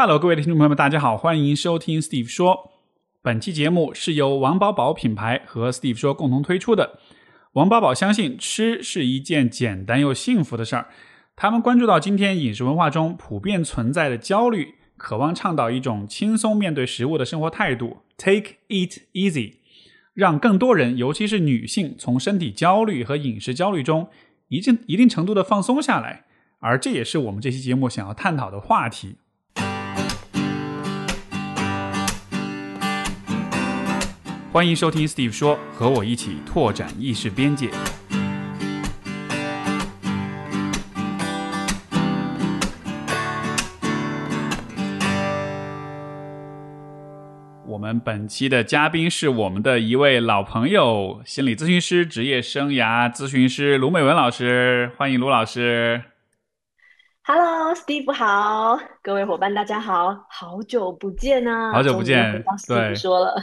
Hello，各位的听众朋友们，大家好，欢迎收听 Steve 说。本期节目是由王宝宝品牌和 Steve 说共同推出的。王宝宝相信吃是一件简单又幸福的事儿，他们关注到今天饮食文化中普遍存在的焦虑，渴望倡导一种轻松面对食物的生活态度，Take it easy，让更多人，尤其是女性，从身体焦虑和饮食焦虑中一定一定程度的放松下来。而这也是我们这期节目想要探讨的话题。欢迎收听 Steve 说，和我一起拓展意识边界。我们本期的嘉宾是我们的一位老朋友，心理咨询师、职业生涯咨询师卢美文老师。欢迎卢老师。Hello，Steve 好，各位伙伴大家好，好久不见啊！好久不见对 Steve 说了，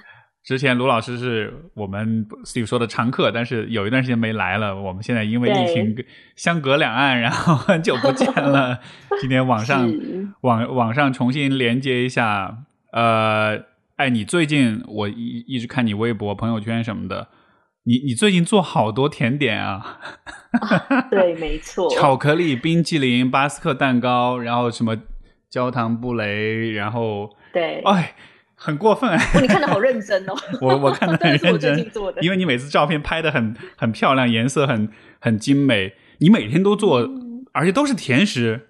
之前卢老师是我们 Steve 说的常客，但是有一段时间没来了。我们现在因为疫情相隔两岸，然后很久不见了。今天网上网网上重新连接一下。呃，哎，你最近我一一直看你微博、朋友圈什么的，你你最近做好多甜点啊，对，没 错，巧克力、冰淇淋、巴斯克蛋糕，然后什么焦糖布雷，然后对，哎，很过分。哎。哇你看的好认真哦，我我看的很真的是我认真。最近做的，因为你每次照片拍的很很漂亮，颜色很很精美，你每天都做，嗯。而且都是甜食。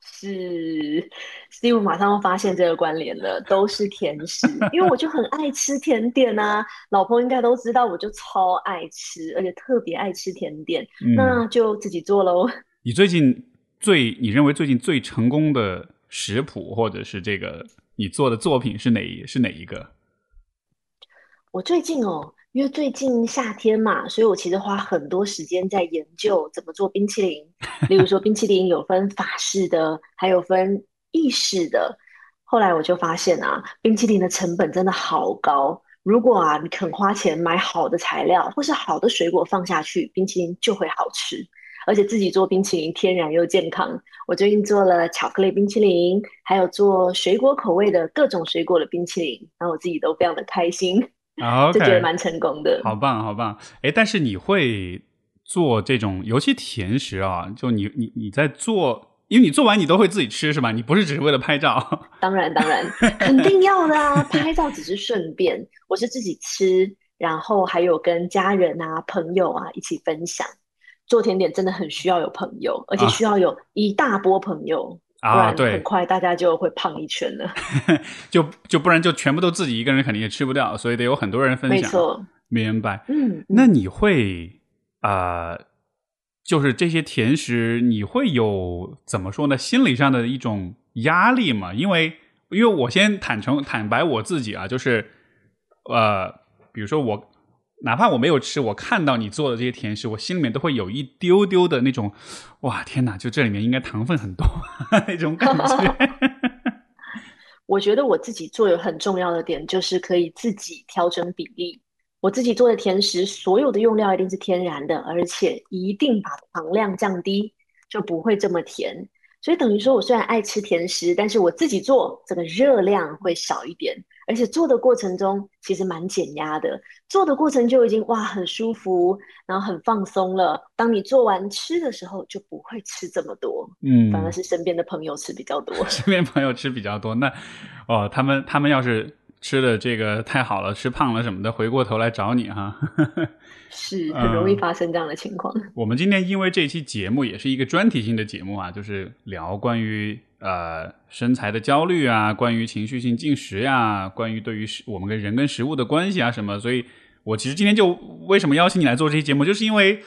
是。Steve 马上发现这个关联了，都是甜食，因为我就很爱吃甜点啊，老婆应该都知道，我就超爱吃，而且特别爱吃甜点，嗯，那就自己做喽。你最近最你认为最近最成功的食谱，或者是这个你做的作品是哪一是哪一个？我最近哦，因为最近夏天嘛，所以我其实花很多时间在研究怎么做冰淇淋。例如说，冰淇淋有分法式的，还有分意式的。后来我就发现啊，冰淇淋的成本真的好高。如果啊，你肯花钱买好的材料或是好的水果放下去，冰淇淋就会好吃。而且自己做冰淇淋天然又健康。我最近做了巧克力冰淇淋，还有做水果口味的各种水果的冰淇淋，然后我自己都非常的开心。啊就觉得蛮成功的。好棒，好棒。哎，但是你会做这种，尤其甜食啊，就你你你在做，因为你做完你都会自己吃是吧？你不是只是为了拍照。当然，当然，肯定要的啊！拍照只是顺便，我是自己吃，然后还有跟家人啊、朋友啊一起分享。做甜点真的很需要有朋友，而且啊需要有一大波朋友，不啊，然对很，快大家就会胖一圈了。就就不然就全部都自己一个人肯定也吃不掉，所以得有很多人分享。没错，明白。嗯，嗯那你会啊、呃就是这些甜食，你会有怎么说呢？心理上的一种压力吗？因为因为我先坦诚坦白我自己啊，就是呃，比如说我哪怕我没有吃，我看到你做的这些甜食，我心里面都会有一丢丢的那种，哇，天哪！就这里面应该糖分很多 那种感觉。我觉得我自己做有很重要的点，就是可以自己调整比例。我自己做的甜食，所有的用料一定是天然的，而且一定把糖量降低，就不会这么甜。所以等于说，我虽然爱吃甜食，但是我自己做，这个热量会少一点，而且做的过程中其实蛮减压的。做的过程就已经哇很舒服，然后很放松了。当你做完吃的时候，就不会吃这么多，嗯，反而是身边的朋友吃比较多。身边朋友吃比较多，那哦，他们他们要是吃的这个太好了，吃胖了什么的，回过头来找你哈。是 很容易嗯发生这样的情况。我们今天因为这期节目也是一个专题性的节目啊，就是聊关于呃身材的焦虑啊，关于情绪性进食呀、关于对于食我们跟人跟食物的关系啊什么，所以我其实今天就为什么邀请你来做这期节目，就是因为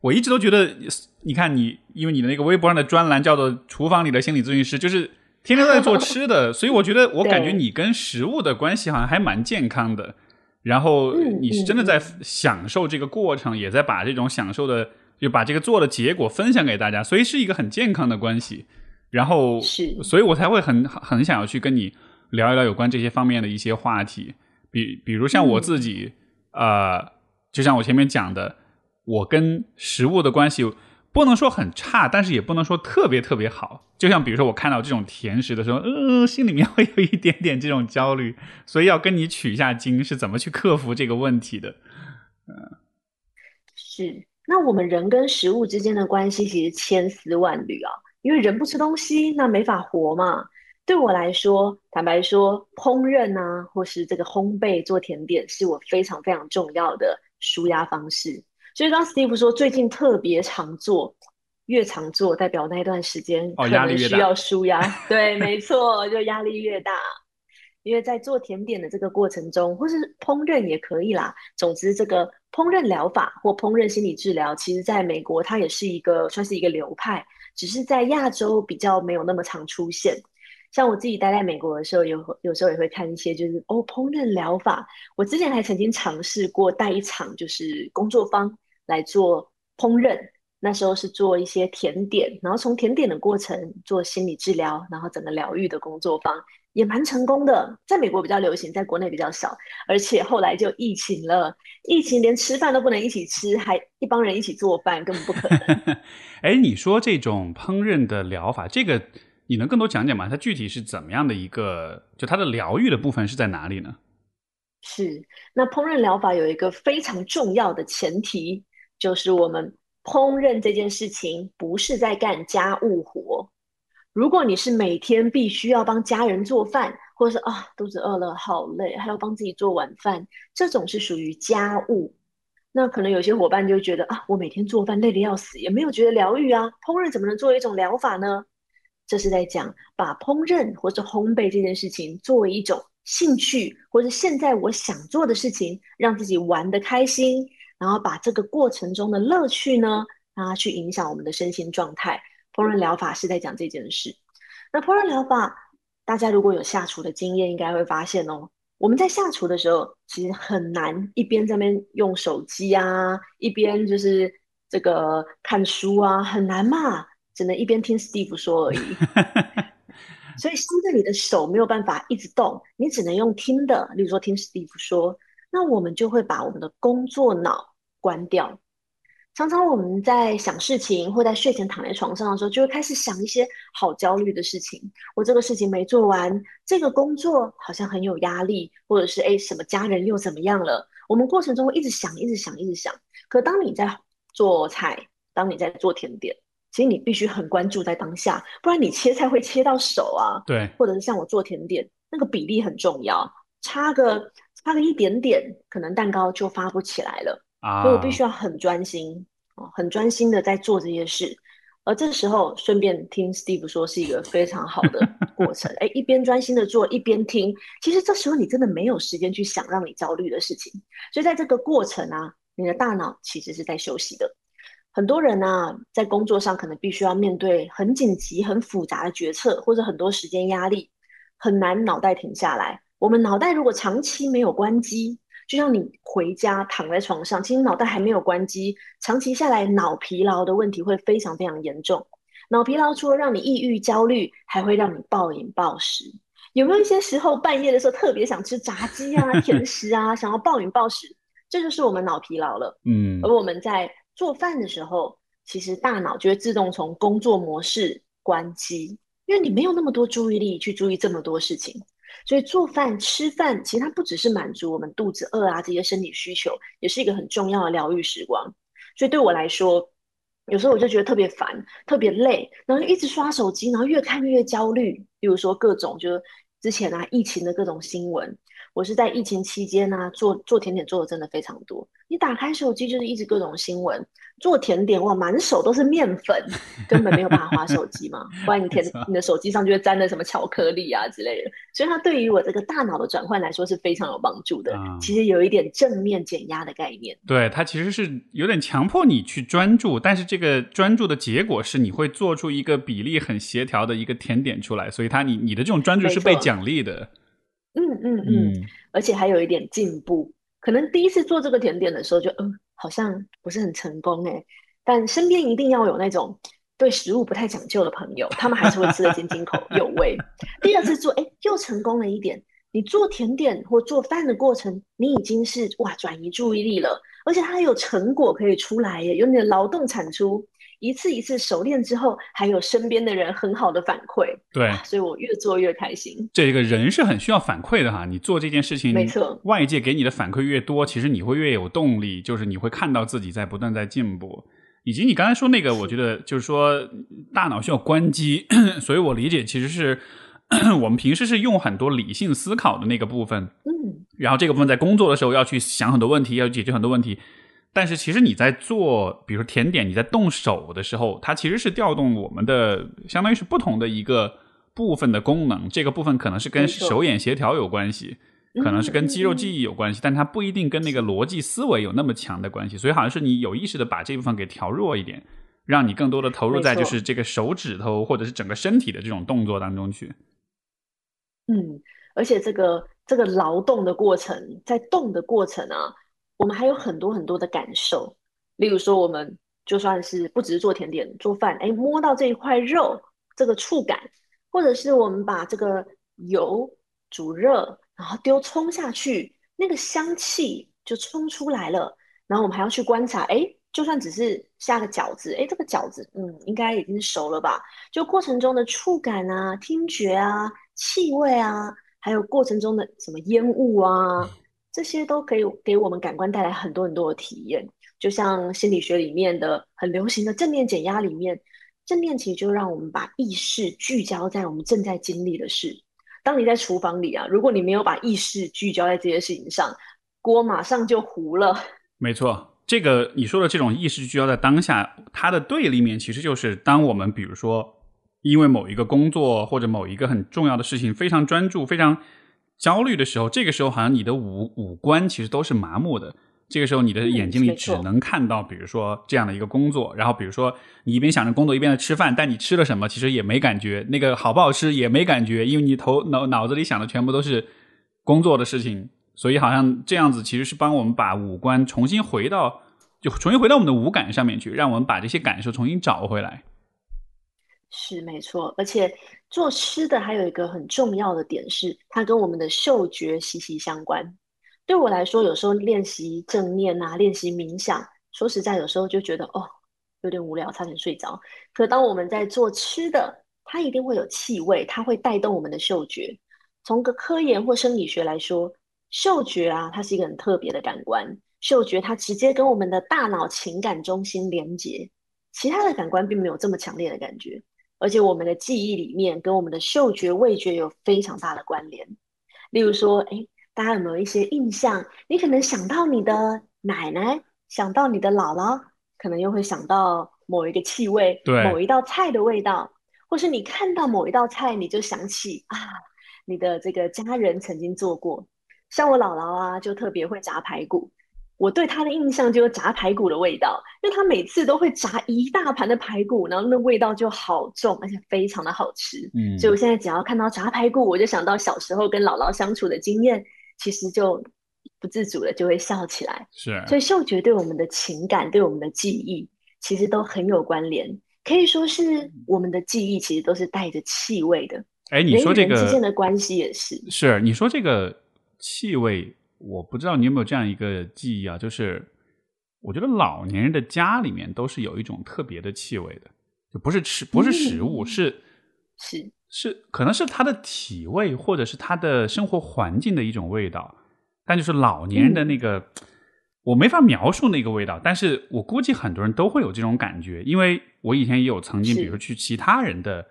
我一直都觉得，你看你因为你的那个微博上的专栏叫做“厨房里的心理咨询师”，就是天天都在做吃的，所以我觉得我感觉你跟食物的关系好像还蛮健康的。然后嗯你是真的在享受这个过程，也在把这种享受的，就把这个做的结果分享给大家，所以是一个很健康的关系。然后，是所以我才会很很想要去跟你聊一聊有关这些方面的一些话题，比比如像我自己，呃，就像我前面讲的，我跟食物的关系不能说很差，但是也不能说特别特别好。就像比如说我看到这种甜食的时候，嗯，心里面会有一点点这种焦虑，所以要跟你取一下经，是怎么去克服这个问题的？嗯，是。那我们人跟食物之间的关系其实千丝万缕啊，因为人不吃东西，那没法活嘛。对我来说，坦白说，烹饪啊，或是这个烘焙做甜点，是我非常非常重要的舒压方式。所以刚 Steve 说最近特别常做，越常做代表那一段时间可能需要舒压。对，没错，就压力越大。因为在做甜点的这个过程中，或是烹饪也可以啦。总之，这个烹饪疗法或烹饪心理治疗，其实在美国它也是一个算是一个流派，只是在亚洲比较没有那么常出现。像我自己待在美国的时候，有有时候也会看一些，就是哦，烹饪疗法。我之前还曾经尝试过带一场就是工作坊。来做烹饪，那时候是做一些甜点，然后从甜点的过程做心理治疗，然后整个疗愈的工作坊也蛮成功的。在美国比较流行，在国内比较少，而且后来就疫情了，疫情连吃饭都不能一起吃，还一帮人一起做饭，根本不可能。哎，你说这种烹饪的疗法，这个你能更多讲讲吗？它具体是怎么样的一个？就它的疗愈的部分是在哪里呢？是，那烹饪疗法有一个非常重要的前提。就是我们烹饪这件事情，不是在干家务活。如果你是每天必须要帮家人做饭，或者是啊肚子饿了好累，还要帮自己做晚饭，这种是属于家务。那可能有些伙伴就觉得啊，我每天做饭累得要死，也没有觉得疗愈啊。烹饪怎么能作为一种疗法呢？这是在讲把烹饪或者烘焙这件事情作为一种兴趣，或者现在我想做的事情，让自己玩得开心。然后把这个过程中的乐趣呢，啊去影响我们的身心状态。烹饪疗法是在讲这件事。那烹饪疗法，大家如果有下厨的经验，应该会发现哦，我们在下厨的时候，其实很难一边在那边用手机啊，一边就是这个看书啊，很难嘛，只能一边听 Steve 说而已。所以，现在你的手没有办法一直动，你只能用听的，例如说听 Steve 说。那我们就会把我们的工作脑关掉。常常我们在想事情，或在睡前躺在床上的时候，就会开始想一些好焦虑的事情。我这个事情没做完，这个工作好像很有压力，或者是哎，什么家人又怎么样了？我们过程中会一直想，一直想，一直想。可当你在做菜，当你在做甜点，其实你必须很关注在当下，不然你切菜会切到手啊。对，或者是像我做甜点，那个比例很重要，差个。差个一点点，可能蛋糕就发不起来了。啊，所以我必须要很专心哦，很专心的在做这些事。而这时候顺便听 Steve 说，是一个非常好的过程。哎，一边专心的做，一边听。其实这时候你真的没有时间去想让你焦虑的事情。所以在这个过程啊，你的大脑其实是在休息的。很多人呢，在工作上可能必须要面对很紧急、很复杂的决策，或者很多时间压力，很难脑袋停下来。我们脑袋如果长期没有关机，就像你回家躺在床上，其实脑袋还没有关机，长期下来脑疲劳的问题会非常非常严重。脑疲劳除了让你抑郁焦虑，还会让你暴饮暴食。有没有一些时候半夜的时候特别想吃炸鸡啊、甜食啊，想要暴饮暴食？这就是我们脑疲劳了。嗯，而我们在做饭的时候，其实大脑就会自动从工作模式关机，因为你没有那么多注意力去注意这么多事情。所以做饭、吃饭，其实它不只是满足我们肚子饿啊这些生理需求，也是一个很重要的疗愈时光。所以对我来说，有时候我就觉得特别烦、特别累，然后就一直刷手机，然后越看越焦虑。比如说各种，就是之前啊疫情的各种新闻。我是在疫情期间呢，做做甜点做的真的非常多。你打开手机就是一直各种新闻，做甜点哇，满手都是面粉，根本没有办法划手机嘛。不然你甜你的手机上就会沾了什么巧克力啊之类的。所以它对于我这个大脑的转换来说是非常有帮助的。其实有一点正面减压的概念。对，它其实是有点强迫你去专注，但是这个专注的结果是你会做出一个比例很协调的一个甜点出来，所以它你你的这种专注是被奖励的。嗯嗯嗯，而且还有一点进步。可能第一次做这个甜点的时候，就嗯，好像不是很成功哎。但身边一定要有那种对食物不太讲究的朋友，他们还是会吃得津津口有味。第二次做，哎，又成功了一点。你做甜点或做饭的过程，你已经是哇转移注意力了，而且它还有成果可以出来耶，有你的劳动产出。一次一次熟练之后，还有身边的人很好的反馈，对，所以我越做越开心。这个人是很需要反馈的哈，你做这件事情，没错，外界给你的反馈越多，其实你会越有动力，就是你会看到自己在不断在进步。以及你刚才说那个，我觉得就是说大脑需要关机，所以我理解其实是 我们平时是用很多理性思考的那个部分，嗯，然后这个部分在工作的时候要去想很多问题，要解决很多问题。但是其实你在做，比如说甜点，你在动手的时候，它其实是调动我们的，相当于是不同的一个部分的功能。这个部分可能是跟手眼协调有关系。可能是跟肌肉记忆有关系，但它不一定跟那个逻辑思维有那么强的关系，所以好像是你有意识的把这部分给调弱一点，让你更多的投入在就是这个手指头或者是整个身体的这种动作当中去。嗯，而且这个这个劳动的过程，在动的过程啊，我们还有很多很多的感受，例如说，我们就算是不只是做甜点、做饭，哎，摸到这一块肉，这个触感，或者是我们把这个油煮热。然后丢葱下去，那个香气就冲出来了。然后我们还要去观察，哎，就算只是下个饺子，哎，这个饺子，嗯，应该已经熟了吧？就过程中的触感啊、听觉啊、气味啊，还有过程中的什么烟雾啊，这些都可以给我们感官带来很多很多的体验。就像心理学里面的很流行的正念减压里面，正念其实就让我们把意识聚焦在我们正在经历的事。当你在厨房里啊，如果你没有把意识聚焦在这些事情上，锅马上就糊了。没错，这个你说的这种意识聚焦在当下，它的对立面其实就是当我们比如说因为某一个工作或者某一个很重要的事情非常专注、非常焦虑的时候，这个时候好像你的五五官其实都是麻木的。这个时候，你的眼睛里只能看到，比如说这样的一个工作，然后比如说你一边想着工作，一边在吃饭，但你吃了什么，其实也没感觉，那个好不好吃也没感觉，因为你头脑脑子里想的全部都是工作的事情，所以好像这样子其实是帮我们把五官重新回到，就重新回到我们的五感上面去，让我们把这些感受重新找回来。是没错，而且做吃的还有一个很重要的点是，它跟我们的嗅觉息息相关。对我来说，有时候练习正念啊，练习冥想，说实在，有时候就觉得哦，有点无聊，差点睡着。可当我们在做吃的，它一定会有气味，它会带动我们的嗅觉。从个科研或生理学来说，嗅觉啊，它是一个很特别的感官。嗅觉它直接跟我们的大脑情感中心连接，其他的感官并没有这么强烈的感觉。而且我们的记忆里面跟我们的嗅觉、味觉有非常大的关联。例如说，哎。大家有没有一些印象？你可能想到你的奶奶，想到你的姥姥，可能又会想到某一个气味，某一道菜的味道，或是你看到某一道菜，你就想起啊，你的这个家人曾经做过。像我姥姥啊，就特别会炸排骨，我对他的印象就是炸排骨的味道，因为他每次都会炸一大盘的排骨，然后那味道就好重，而且非常的好吃。嗯，所以我现在只要看到炸排骨，我就想到小时候跟姥姥相处的经验。其实就不自主的就会笑起来，是。所以嗅觉对我们的情感、对我们的记忆，其实都很有关联。可以说是我们的记忆其实都是带着气味的。哎，你说这个之间的关系也是。是，你说这个气味，我不知道你有没有这样一个记忆啊？就是我觉得老年人的家里面都是有一种特别的气味的，就不是吃，不是食物，是是。是，可能是他的体味，或者是他的生活环境的一种味道，但就是老年人的那个，我没法描述那个味道，但是我估计很多人都会有这种感觉，因为我以前也有曾经，比如去其他人的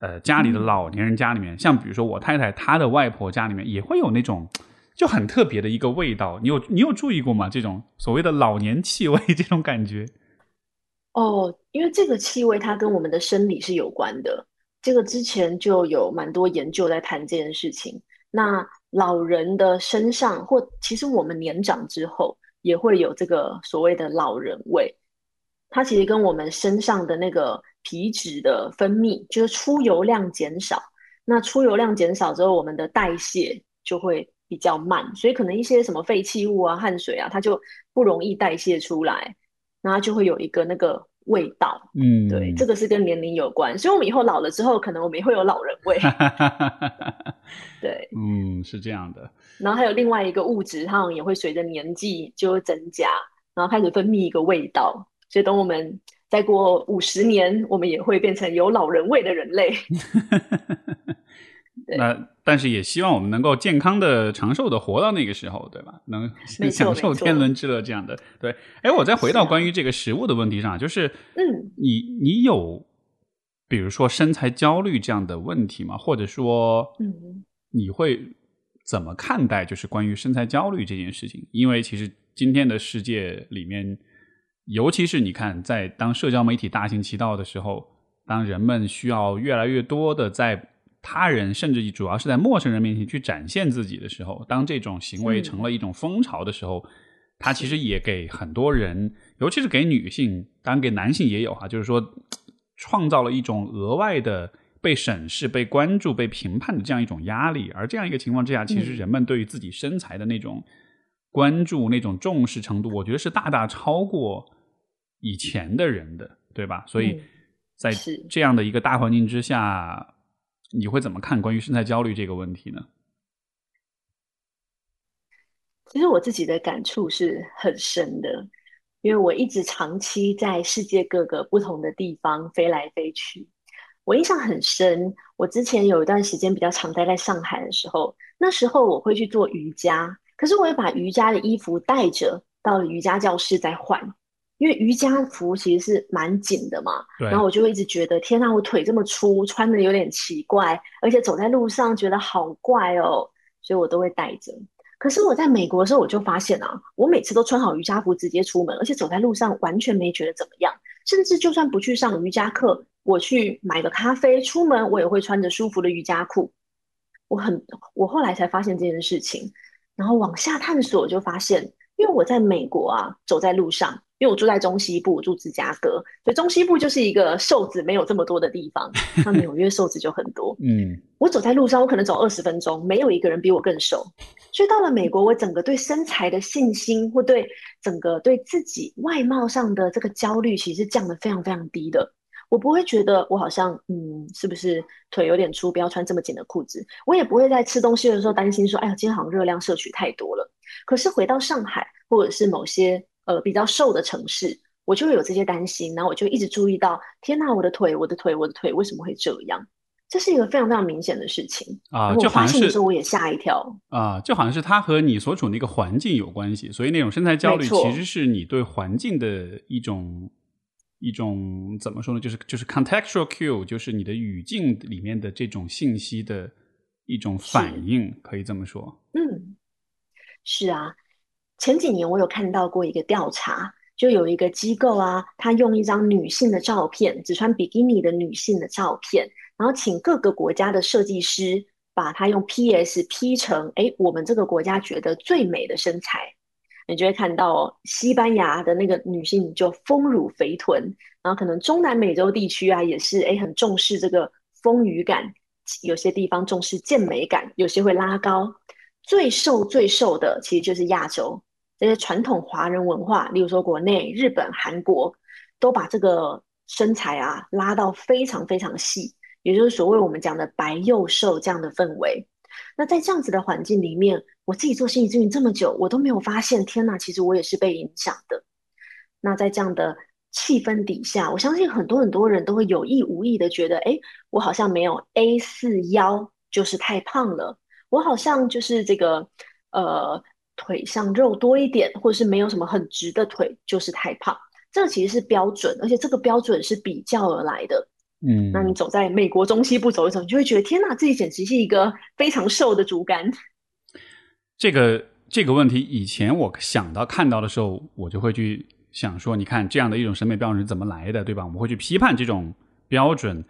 呃家里的老年人家里面，像比如说我太太她的外婆家里面，也会有那种就很特别的一个味道，你有你有注意过吗？这种所谓的老年气味 这种感觉？哦，因为这个气味它跟我们的生理是有关的。这个之前就有蛮多研究在谈这件事情。那老人的身上，或其实我们年长之后也会有这个所谓的老人味。它其实跟我们身上的那个皮脂的分泌，就是出油量减少。那出油量减少之后，我们的代谢就会比较慢，所以可能一些什么废弃物啊、汗水啊，它就不容易代谢出来，那就会有一个那个。味道，嗯，对，这个是跟年龄有关，所以我们以后老了之后，可能我们也会有老人味。对，嗯，是这样的。然后还有另外一个物质，它也会随着年纪就会增加，然后开始分泌一个味道。所以等我们再过五十年，我们也会变成有老人味的人类。那但是也希望我们能够健康的、长寿的活到那个时候，对吧？能享受天伦之乐这样的。对，哎，我再回到关于这个食物的问题上，就是，嗯，你你有比如说身材焦虑这样的问题吗？或者说，嗯，你会怎么看待就是关于身材焦虑这件事情？因为其实今天的世界里面，尤其是你看，在当社交媒体大行其道的时候，当人们需要越来越多的在他人甚至主要是在陌生人面前去展现自己的时候，当这种行为成了一种风潮的时候，他其实也给很多人，尤其是给女性，当然给男性也有哈，就是说创造了一种额外的被审视、被关注、被评判的这样一种压力。而这样一个情况之下，其实人们对于自己身材的那种关注、那种重视程度，我觉得是大大超过以前的人的，对吧？所以在这样的一个大环境之下。你会怎么看关于身材焦虑这个问题呢？其实我自己的感触是很深的，因为我一直长期在世界各个不同的地方飞来飞去。我印象很深，我之前有一段时间比较常待在上海的时候，那时候我会去做瑜伽，可是我也把瑜伽的衣服带着到了瑜伽教室再换。因为瑜伽服其实是蛮紧的嘛，然后我就会一直觉得天呐，我腿这么粗，穿的有点奇怪，而且走在路上觉得好怪哦，所以我都会带着。可是我在美国的时候，我就发现啊，我每次都穿好瑜伽服直接出门，而且走在路上完全没觉得怎么样，甚至就算不去上瑜伽课，我去买个咖啡出门，我也会穿着舒服的瑜伽裤。我很，我后来才发现这件事情，然后往下探索就发现，因为我在美国啊，走在路上。因为我住在中西部，住芝加哥，所以中西部就是一个瘦子没有这么多的地方。那纽约瘦子就很多。嗯，我走在路上，我可能走二十分钟，没有一个人比我更瘦。所以到了美国，我整个对身材的信心，或对整个对自己外貌上的这个焦虑，其实降得非常非常低的。我不会觉得我好像，嗯，是不是腿有点粗，不要穿这么紧的裤子。我也不会在吃东西的时候担心说，哎呀，今天好像热量摄取太多了。可是回到上海，或者是某些。呃，比较瘦的城市，我就会有这些担心，然后我就一直注意到，天哪，我的腿，我的腿，我的腿为什么会这样？这是一个非常非常明显的事情啊！就发现的时候，我也吓一跳啊！就好像是它和你所处那个环境有关系，所以那种身材焦虑其实是你对环境的一种一种怎么说呢？就是就是 contextual cue，就是你的语境里面的这种信息的一种反应，可以这么说。嗯，是啊。前几年我有看到过一个调查，就有一个机构啊，他用一张女性的照片，只穿比基尼的女性的照片，然后请各个国家的设计师把它用 PS P 成，哎，我们这个国家觉得最美的身材，你就会看到西班牙的那个女性就丰乳肥臀，然后可能中南美洲地区啊也是，哎，很重视这个丰腴感，有些地方重视健美感，有些会拉高，最瘦最瘦的其实就是亚洲。这些传统华人文化，例如说国内、日本、韩国，都把这个身材啊拉到非常非常细，也就是所谓我们讲的白幼瘦这样的氛围。那在这样子的环境里面，我自己做心理咨询这么久，我都没有发现，天哪，其实我也是被影响的。那在这样的气氛底下，我相信很多很多人都会有意无意的觉得，哎，我好像没有 A 四腰，就是太胖了。我好像就是这个，呃。腿上肉多一点，或者是没有什么很直的腿，就是太胖。这个其实是标准，而且这个标准是比较而来的。嗯，那你走在美国中西部走一走，你就会觉得天哪，自己简直是一个非常瘦的竹竿。这个这个问题，以前我想到看到的时候，我就会去想说，你看这样的一种审美标准是怎么来的，对吧？我们会去批判这种标准。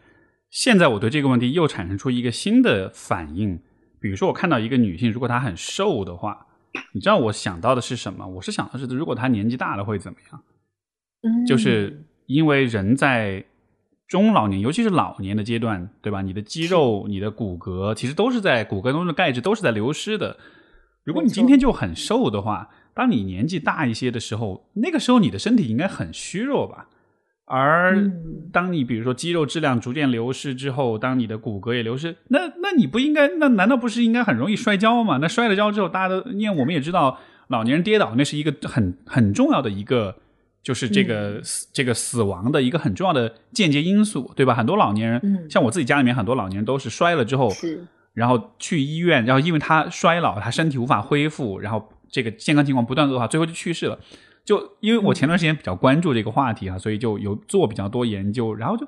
现在我对这个问题又产生出一个新的反应，比如说我看到一个女性，如果她很瘦的话。你知道我想到的是什么？我是想的是，如果他年纪大了会怎么样？嗯，就是因为人在中老年，尤其是老年的阶段，对吧？你的肌肉、你的骨骼，其实都是在骨骼中的钙质都是在流失的。如果你今天就很瘦的话，当你年纪大一些的时候，那个时候你的身体应该很虚弱吧？而当你比如说肌肉质量逐渐流失之后，当你的骨骼也流失，那那你不应该？那难道不是应该很容易摔跤吗？那摔了跤之后，大家都因为我们也知道，老年人跌倒那是一个很很重要的一个就是这个死这个死亡的一个很重要的间接因素，对吧？很多老年人，嗯像我自己家里面很多老年人都是摔了之后，然后去医院，然后因为他衰老，他身体无法恢复，然后这个健康情况不断恶化，最后就去世了。就因为我前段时间比较关注这个话题啊，所以就有做比较多研究，然后就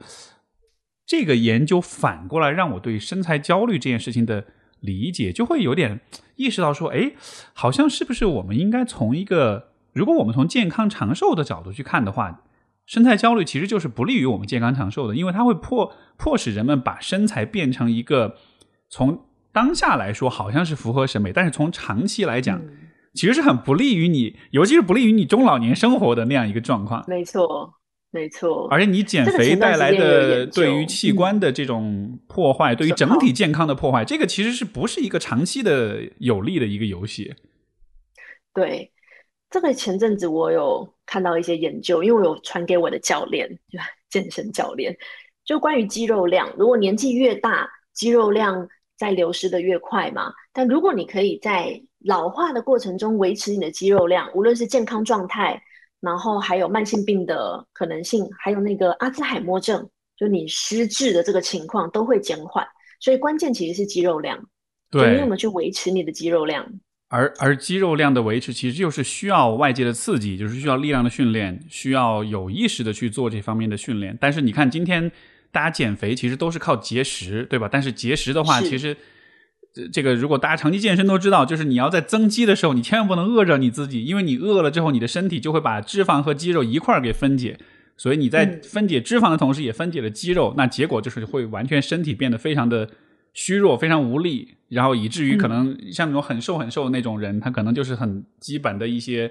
这个研究反过来让我对身材焦虑这件事情的理解，就会有点意识到说，哎，好像是不是我们应该从一个，如果我们从健康长寿的角度去看的话，身材焦虑其实就是不利于我们健康长寿的，因为它会迫迫使人们把身材变成一个从当下来说好像是符合审美，但是从长期来讲，嗯其实是很不利于你，尤其是不利于你中老年生活的那样一个状况。没错，没错。而且你减肥带来的对于器官的这种破坏，对于整体健康的破坏，这个其实是不是一个长期的有利的一个游戏？对，这个前阵子我有看到一些研究，因为我有传给我的教练，就 健身教练，就关于肌肉量，如果年纪越大，肌肉量在流失的越快嘛。但如果你可以在老化的过程中维持你的肌肉量，无论是健康状态，然后还有慢性病的可能性，还有那个阿兹海默症，就你失智的这个情况都会减缓。所以关键其实是肌肉量，对你有没有去维持你的肌肉量？而而肌肉量的维持，其实就是需要外界的刺激，就是需要力量的训练，需要有意识的去做这方面的训练。但是你看，今天大家减肥其实都是靠节食，对吧？但是节食的话，其实这这个如果大家长期健身都知道，就是你要在增肌的时候，你千万不能饿着你自己，因为你饿了之后，你的身体就会把脂肪和肌肉一块儿给分解。所以你在嗯分解脂肪的同时，也分解了肌肉，那结果就是会完全身体变得非常的虚弱，非常无力，然后以至于可能像那种很瘦很瘦的那种人，他可能就是很基本的一些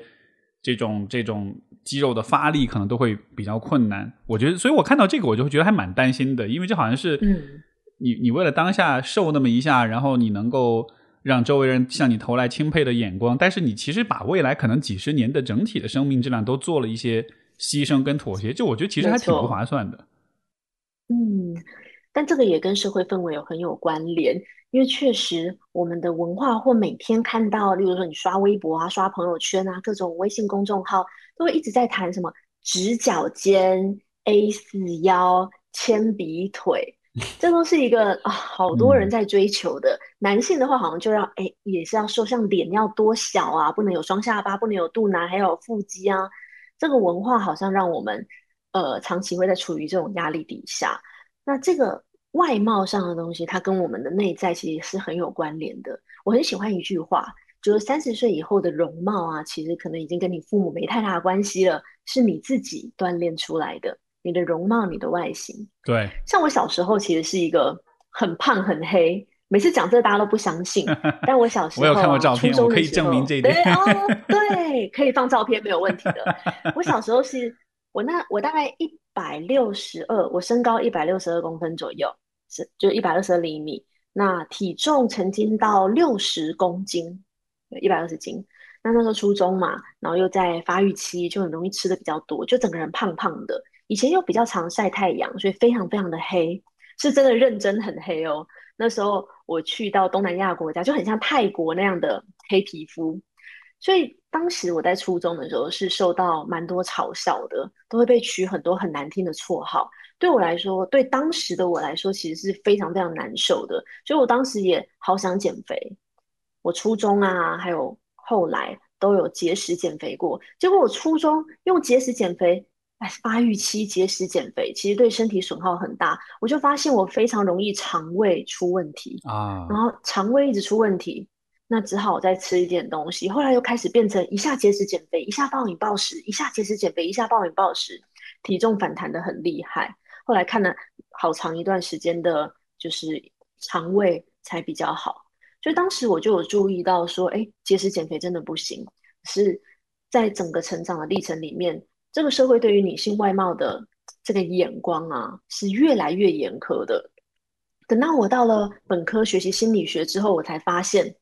这种这种肌肉的发力，可能都会比较困难。我觉得，所以我看到这个，我就会觉得还蛮担心的，因为这好像是嗯，你你为了当下瘦那么一下，然后你能够让周围人向你投来钦佩的眼光，但是你其实把未来可能几十年的整体的生命质量都做了一些牺牲跟妥协，就我觉得其实还挺不划算的。嗯，但这个也跟社会氛围有很有关联，因为确实我们的文化或每天看到，例如说你刷微博啊、刷朋友圈啊，各种微信公众号都会一直在谈什么直角肩、A 四腰、铅笔腿，这都是一个啊，好多人嗯在追求的。男性的话，好像就要哎，也是要瘦，像脸要多小啊，不能有双下巴，不能有肚腩，还有腹肌啊。这个文化好像让我们呃长期会在处于这种压力底下。那这个外貌上的东西，它跟我们的内在其实是很有关联的。我很喜欢一句话，就是三十岁以后的容貌啊，其实可能已经跟你父母没太大的关系了，是你自己锻炼出来的。你的容貌，你的外形。对，像我小时候其实是一个很胖很黑，每次讲这个大家都不相信。但我小时候、啊、我有看过照片我可以证明这一点对哦，对，可以放照片没有问题的。我小时候是我那我大概一百六十二，我身高一百六十二公分左右，是就一百二十二厘米。那体重曾经到六十公斤，一百二十斤。那那时候初中嘛，然后又在发育期，就很容易吃的比较多，就整个人胖胖的。以前又比较常晒太阳，所以非常非常的黑，是真的认真很黑哦。那时候我去到东南亚国家，就很像泰国那样的黑皮肤，所以当时我在初中的时候是受到蛮多嘲笑的，都会被取很多很难听的绰号。对我来说，对当时的我来说，其实是非常非常难受的。所以我当时也好想减肥，我初中啊，还有后来都有节食减肥过。结果我初中用节食减肥。哎，发育期节食减肥其实对身体损耗很大，我就发现我非常容易肠胃出问题啊，然后肠胃一直出问题，那只好再吃一点东西。后来又开始变成一下节食减肥，一下暴饮暴食，一下节食减肥，一下暴饮暴食，体重反弹的很厉害。后来看了好长一段时间的，就是肠胃才比较好。所以当时我就有注意到说，哎，节食减肥真的不行，是在整个成长的历程里面。这个社会对于女性外貌的这个眼光啊，是越来越严苛的。等到我到了本科学习心理学之后，我才发现，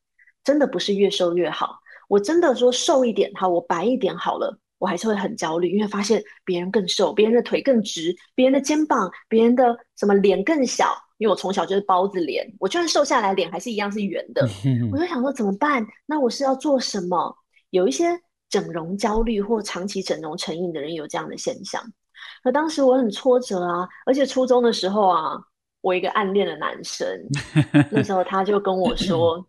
真的不是越瘦越好。我真的说瘦一点好，我白一点好了，我还是会很焦虑，因为发现别人更瘦，别人的腿更直，别人的肩膀，别人的什么脸更小。因为我从小就是包子脸，我就算瘦下来，脸还是一样是圆的。我就想说怎么办？那我是要做什么？有一些整容焦虑或长期整容成瘾的人有这样的现象。可当时我很挫折啊，而且初中的时候啊，我一个暗恋的男生，那时候他就跟我说，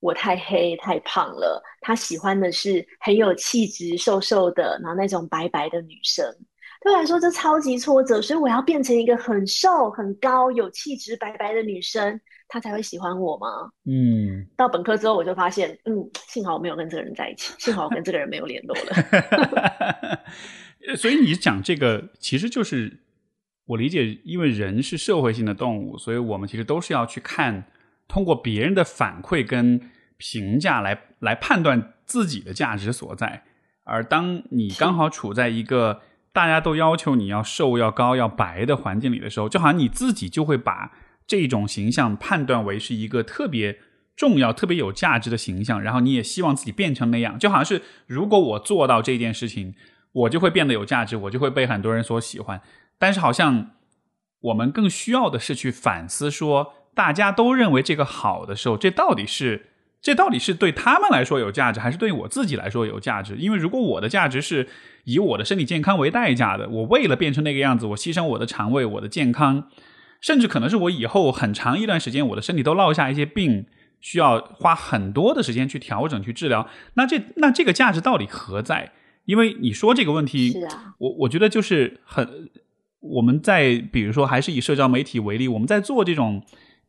我太黑太胖了，他喜欢的是很有气质、瘦瘦的，然后那种白白的女生。对我来说，这超级挫折，所以我要变成一个很瘦、很高、有气质、白白的女生，他才会喜欢我吗？嗯，到本科之后，我就发现，嗯，幸好我没有跟这个人在一起，幸好我跟这个人没有联络了。所以你讲这个，其实就是我理解，因为人是社会性的动物，所以我们其实都是要去看，通过别人的反馈跟评价来来判断自己的价值所在。而当你刚好处在一个大家都要求你要瘦、要高、要白的环境里的时候，就好像你自己就会把这种形象判断为是一个特别重要、特别有价值的形象，然后你也希望自己变成那样，就好像是如果我做到这件事情。我就会变得有价值，我就会被很多人所喜欢。但是好像我们更需要的是去反思，说大家都认为这个好的时候，这到底是这到底是对他们来说有价值，还是对我自己来说有价值？因为如果我的价值是以我的身体健康为代价的，我为了变成那个样子，我牺牲我的肠胃、我的健康，甚至可能是我以后很长一段时间我的身体都落下一些病，需要花很多的时间去调整、去治疗。那这那这个价值到底何在？因为你说这个问题，是啊，我我觉得就是很，我们在比如说还是以社交媒体为例，我们在做这种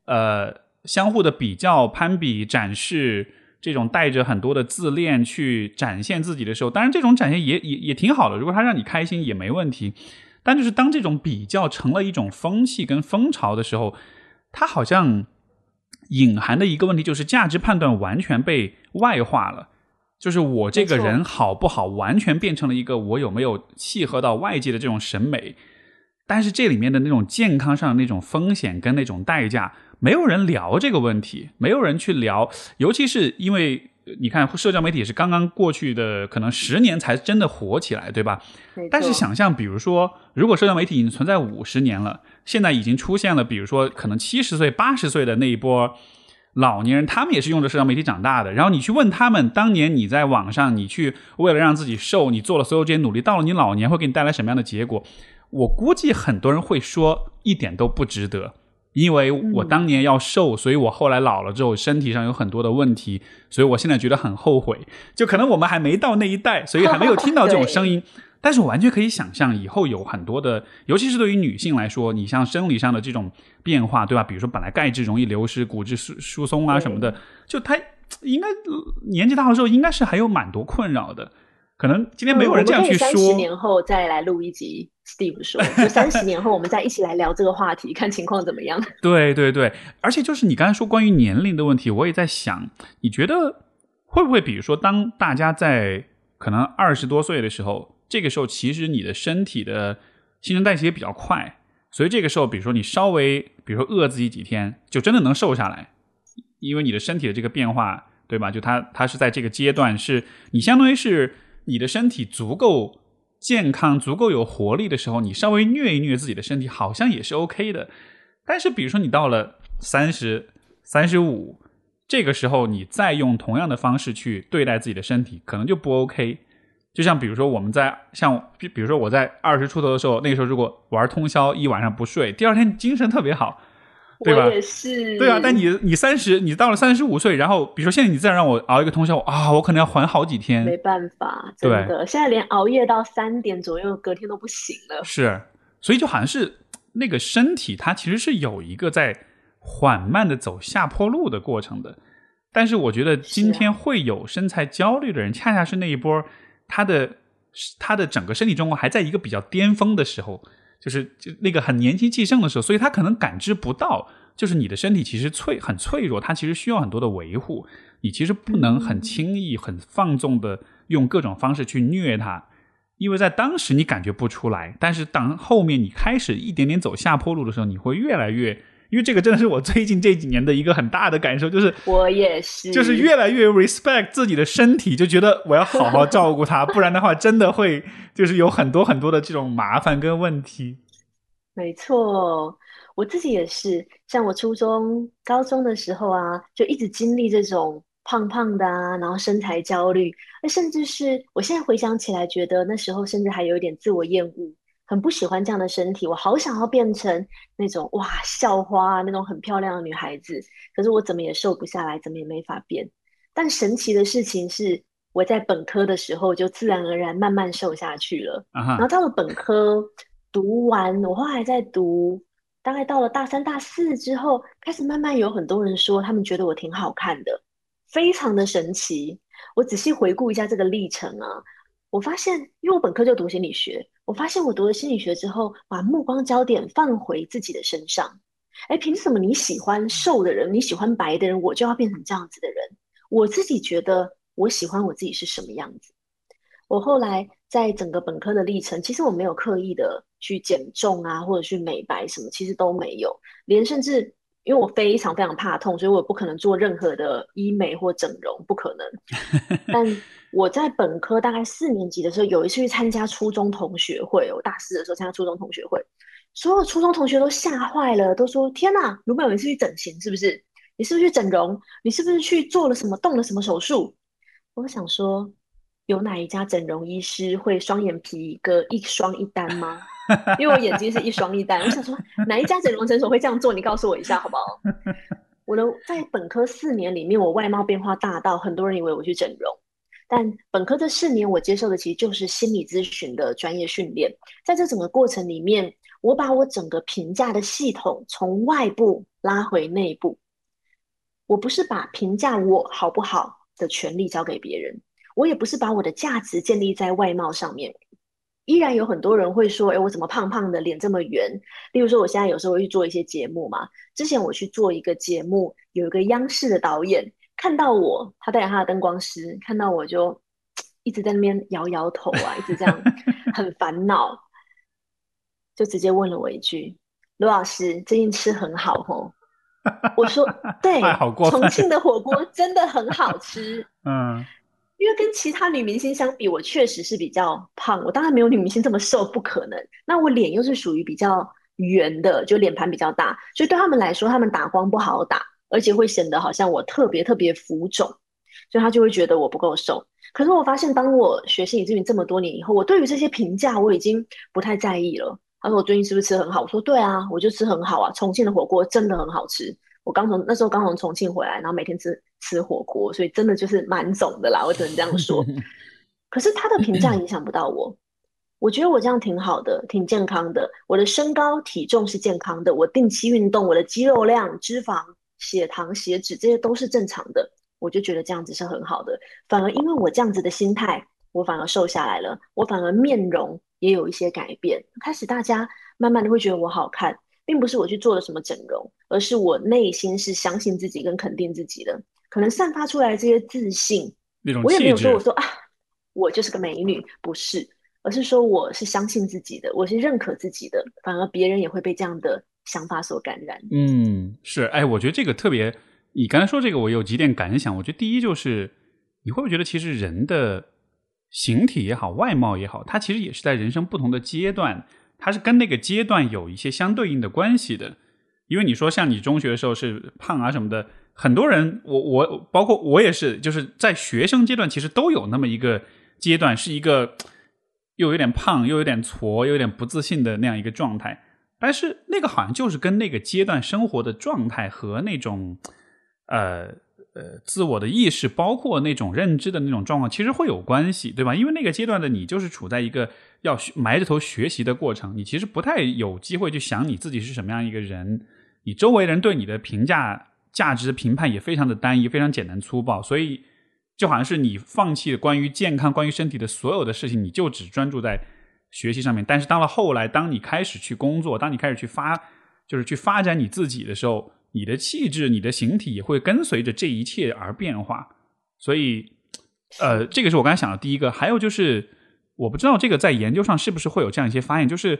呃相互的比较、攀比、展示，这种带着很多的自恋去展现自己的时候，当然这种展现也也也挺好的，如果他让你开心也没问题。但就是当这种比较成了一种风气跟风潮的时候，它好像隐含的一个问题就是价值判断完全被外化了。就是我这个人好不好，完全变成了一个我有没有契合到外界的这种审美，但是这里面的那种健康上的那种风险跟那种代价，没有人聊这个问题，没有人去聊，尤其是因为你看社交媒体是刚刚过去的可能十年才真的火起来，对吧？但是想象，比如说，如果社交媒体已经存在五十年了，现在已经出现了，比如说可能七十岁、八十岁的那一波。老年人他们也是用着社交媒体长大的，然后你去问他们，当年你在网上，你去为了让自己瘦，你做了所有这些努力，到了你老年会给你带来什么样的结果？我估计很多人会说一点都不值得，因为我当年要瘦，所以我后来老了之后身体上有很多的问题，所以我现在觉得很后悔。就可能我们还没到那一代，所以还没有听到这种声音。但是我完全可以想象，以后有很多的，尤其是对于女性来说，你像生理上的这种变化，对吧？比如说本来钙质容易流失、骨质疏疏松啊什么的，就她应该年纪大的时候，应该是还有蛮多困扰的。可能今天没有人这样去说。三十年后再来录一集，Steve 说，就三十年后我们再一起来聊这个话题，看情况怎么样。对对对，而且就是你刚才说关于年龄的问题，我也在想，你觉得会不会，比如说当大家在可能二十多岁的时候？这个时候，其实你的身体的新陈代谢也比较快，所以这个时候，比如说你稍微，比如说饿自己几天，就真的能瘦下来，因为你的身体的这个变化，对吧？就它它是在这个阶段，是你相当于是你的身体足够健康、足够有活力的时候，你稍微虐一虐自己的身体，好像也是 OK 的。但是，比如说你到了三十三十五这个时候，你再用同样的方式去对待自己的身体，可能就不 OK。就像比如说，我们在像比比如说我在二十出头的时候，那个时候如果玩通宵一晚上不睡，第二天精神特别好，对吧？也是。对啊，但你你三十，你到了三十五岁，然后比如说现在你再让我熬一个通宵啊，我可能要缓好几天。没办法，真的，现在连熬夜到三点左右，隔天都不行了。是，所以就好像是那个身体，它其实是有一个在缓慢的走下坡路的过程的。但是我觉得今天会有身材焦虑的人，恰恰是那一波。他的他的整个身体状况还在一个比较巅峰的时候，就是就那个很年轻气盛的时候，所以他可能感知不到，就是你的身体其实脆很脆弱，它其实需要很多的维护，你其实不能很轻易、很放纵的用各种方式去虐它，因为在当时你感觉不出来，但是当后面你开始一点点走下坡路的时候，你会越来越。因为这个真的是我最近这几年的一个很大的感受，就是我也是，就是越来越 respect 自己的身体，就觉得我要好好照顾它，不然的话真的会就是有很多很多的这种麻烦跟问题。没错，我自己也是，像我初中、高中的时候啊，就一直经历这种胖胖的啊，然后身材焦虑，那甚至是我现在回想起来，觉得那时候甚至还有一点自我厌恶，很不喜欢这样的身体，我好想要变成那种哇校花啊那种很漂亮的女孩子，可是我怎么也瘦不下来，怎么也没法变。但神奇的事情是，我在本科的时候就自然而然慢慢瘦下去了，然后到了本科读完，我后来在读。大概到了大三、大四之后，开始慢慢有很多人说，他们觉得我挺好看的，非常的神奇。我仔细回顾一下这个历程啊，我发现，因为我本科就读心理学，我发现我读了心理学之后，把目光焦点放回自己的身上。哎，凭什么你喜欢瘦的人，你喜欢白的人，我就要变成这样子的人？我自己觉得，我喜欢我自己是什么样子。我后来在整个本科的历程，其实我没有刻意的。去减重啊，或者去美白什么，其实都没有。连甚至因为我非常非常怕痛，所以我不可能做任何的医美或整容，不可能。但我在本科大概四年级的时候，有一次去参加初中同学会。我大四的时候参加初中同学会，所有初中同学都吓坏了，都说：“天哪，卢本有一次去整形，是不是？你是不是去整容？你是不是去做了什么动了什么手术？”我想说，有哪一家整容医师会双眼皮割一双一单吗？因为我眼睛是一双一单，我想说哪一家整容诊所会这样做？你告诉我一下好不好？我的在本科四年里面，我外貌变化大到很多人以为我去整容，但本科这四年我接受的其实就是心理咨询的专业训练。在这整个过程里面，我把我整个评价的系统从外部拉回内部。我不是把评价我好不好的权利交给别人，我也不是把我的价值建立在外貌上面。依然有很多人会说：“哎，我怎么胖胖的，脸这么圆？”例如说，我现在有时候会去做一些节目嘛。之前我去做一个节目，有一个央视的导演看到我，他带着他的灯光师看到我就一直在那边摇摇头啊，一直这样 很烦恼，就直接问了我一句：“罗老师，最近吃很好哦？”我说：“对，重庆的火锅真的很好吃。”嗯。因为跟其他女明星相比，我确实是比较胖。我当然没有女明星这么瘦，不可能。那我脸又是属于比较圆的，就脸盘比较大，所以对他们来说，他们打光不好打，而且会显得好像我特别特别浮肿，所以他就会觉得我不够瘦。可是我发现，当我学心理咨询这么多年以后，我对于这些评价我已经不太在意了。他说我最近是不是吃很好？我说对啊，我就吃很好啊。重庆的火锅真的很好吃。我刚从那时候刚从重庆回来，然后每天吃吃火锅，所以真的就是蛮肿的啦，我只能这样说。可是他的评价影响不到我，我觉得我这样挺好的，挺健康的。我的身高体重是健康的，我定期运动，我的肌肉量、脂肪、血糖、血脂这些都是正常的，我就觉得这样子是很好的。反而因为我这样子的心态，我反而瘦下来了，我反而面容也有一些改变，开始大家慢慢的会觉得我好看。并不是我去做了什么整容，而是我内心是相信自己跟肯定自己的，可能散发出来这些自信，我也没有说我说啊，我就是个美女，不是，而是说我是相信自己的，我是认可自己的，反而别人也会被这样的想法所感染。嗯，是，哎，我觉得这个特别，你刚才说这个，我有几点感想。我觉得第一就是，你会不会觉得其实人的形体也好，外貌也好，它其实也是在人生不同的阶段。它是跟那个阶段有一些相对应的关系的，因为你说像你中学的时候是胖啊什么的，很多人我我包括我也是，就是在学生阶段其实都有那么一个阶段，是一个又有点胖又有点矬又有点不自信的那样一个状态，但是那个好像就是跟那个阶段生活的状态和那种呃。呃，自我的意识，包括那种认知的那种状况，其实会有关系，对吧？因为那个阶段的你，就是处在一个要埋着头学习的过程，你其实不太有机会去想你自己是什么样一个人，你周围人对你的评价、价值评判也非常的单一，非常简单粗暴，所以就好像是你放弃关于健康、关于身体的所有的事情，你就只专注在学习上面。但是到了后来，当你开始去工作，当你开始去发，就是去发展你自己的时候。你的气质、你的形体也会跟随着这一切而变化，所以，呃，这个是我刚才想的第一个。还有就是，我不知道这个在研究上是不是会有这样一些发现，就是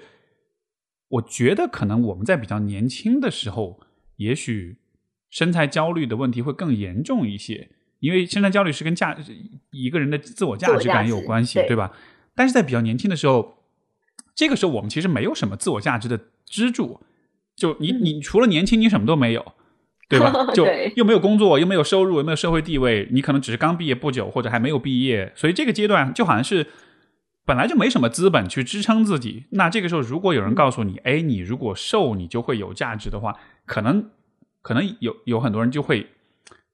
我觉得可能我们在比较年轻的时候，也许身材焦虑的问题会更严重一些，因为身材焦虑是跟价一个人的自我价值感有关系，对吧？但是在比较年轻的时候，这个时候我们其实没有什么自我价值的支柱。就你，你除了年轻，你什么都没有。对吧？就又没有工作，又没有收入，又没有社会地位，你可能只是刚毕业不久，或者还没有毕业，所以这个阶段就好像是本来就没什么资本去支撑自己。那这个时候，如果有人告诉你，哎，你如果瘦，你就会有价值的话，可能可能有有很多人就会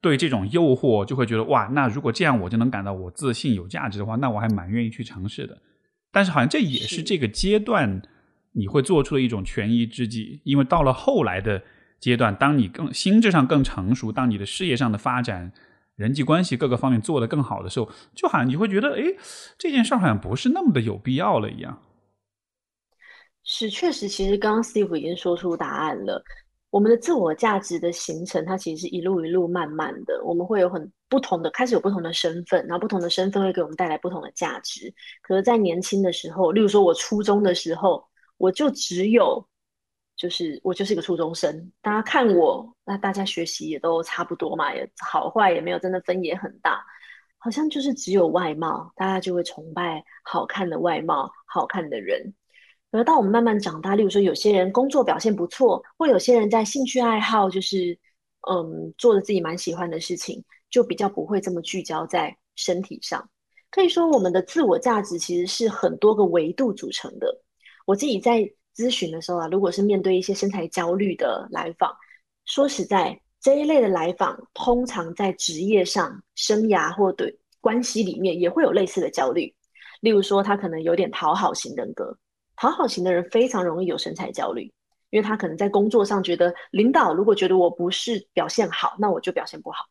对这种诱惑就会觉得哇，那如果这样我就能感到我自信有价值的话，那我还蛮愿意去尝试的。但是好像这也是是这个阶段你会做出的一种权宜之计，因为到了后来的阶段，当你更心智上更成熟，当你的事业上的发展、人际关系各个方面做得更好的时候，就好像你会觉得，哎，这件事儿好像不是那么的有必要了一样。是，确实，其实刚刚 Steve 已经说出答案了。我们的自我价值的形成，它其实是一路一路慢慢的，我们会有很不同的，开始有不同的身份，然后不同的身份会给我们带来不同的价值。可是，在年轻的时候，例如说我初中的时候，我就只有，就是我就是一个初中生，大家看我，那大家学习也都差不多嘛，也好坏也没有真的分野很大，好像就是只有外貌，大家就会崇拜好看的外貌、好看的人。而当我们慢慢长大，例如说有些人工作表现不错，或有些人在兴趣爱好就是嗯做着自己蛮喜欢的事情，就比较不会这么聚焦在身体上。可以说，我们的自我价值其实是很多个维度组成的。我自己在咨询的时候啊，如果是面对一些身材焦虑的来访，说实在，这一类的来访通常在职业上、生涯或对关系里面也会有类似的焦虑。例如说，他可能有点讨好型人格。讨好型的人非常容易有身材焦虑，因为他可能在工作上觉得，领导如果觉得我不是表现好，那我就表现不好。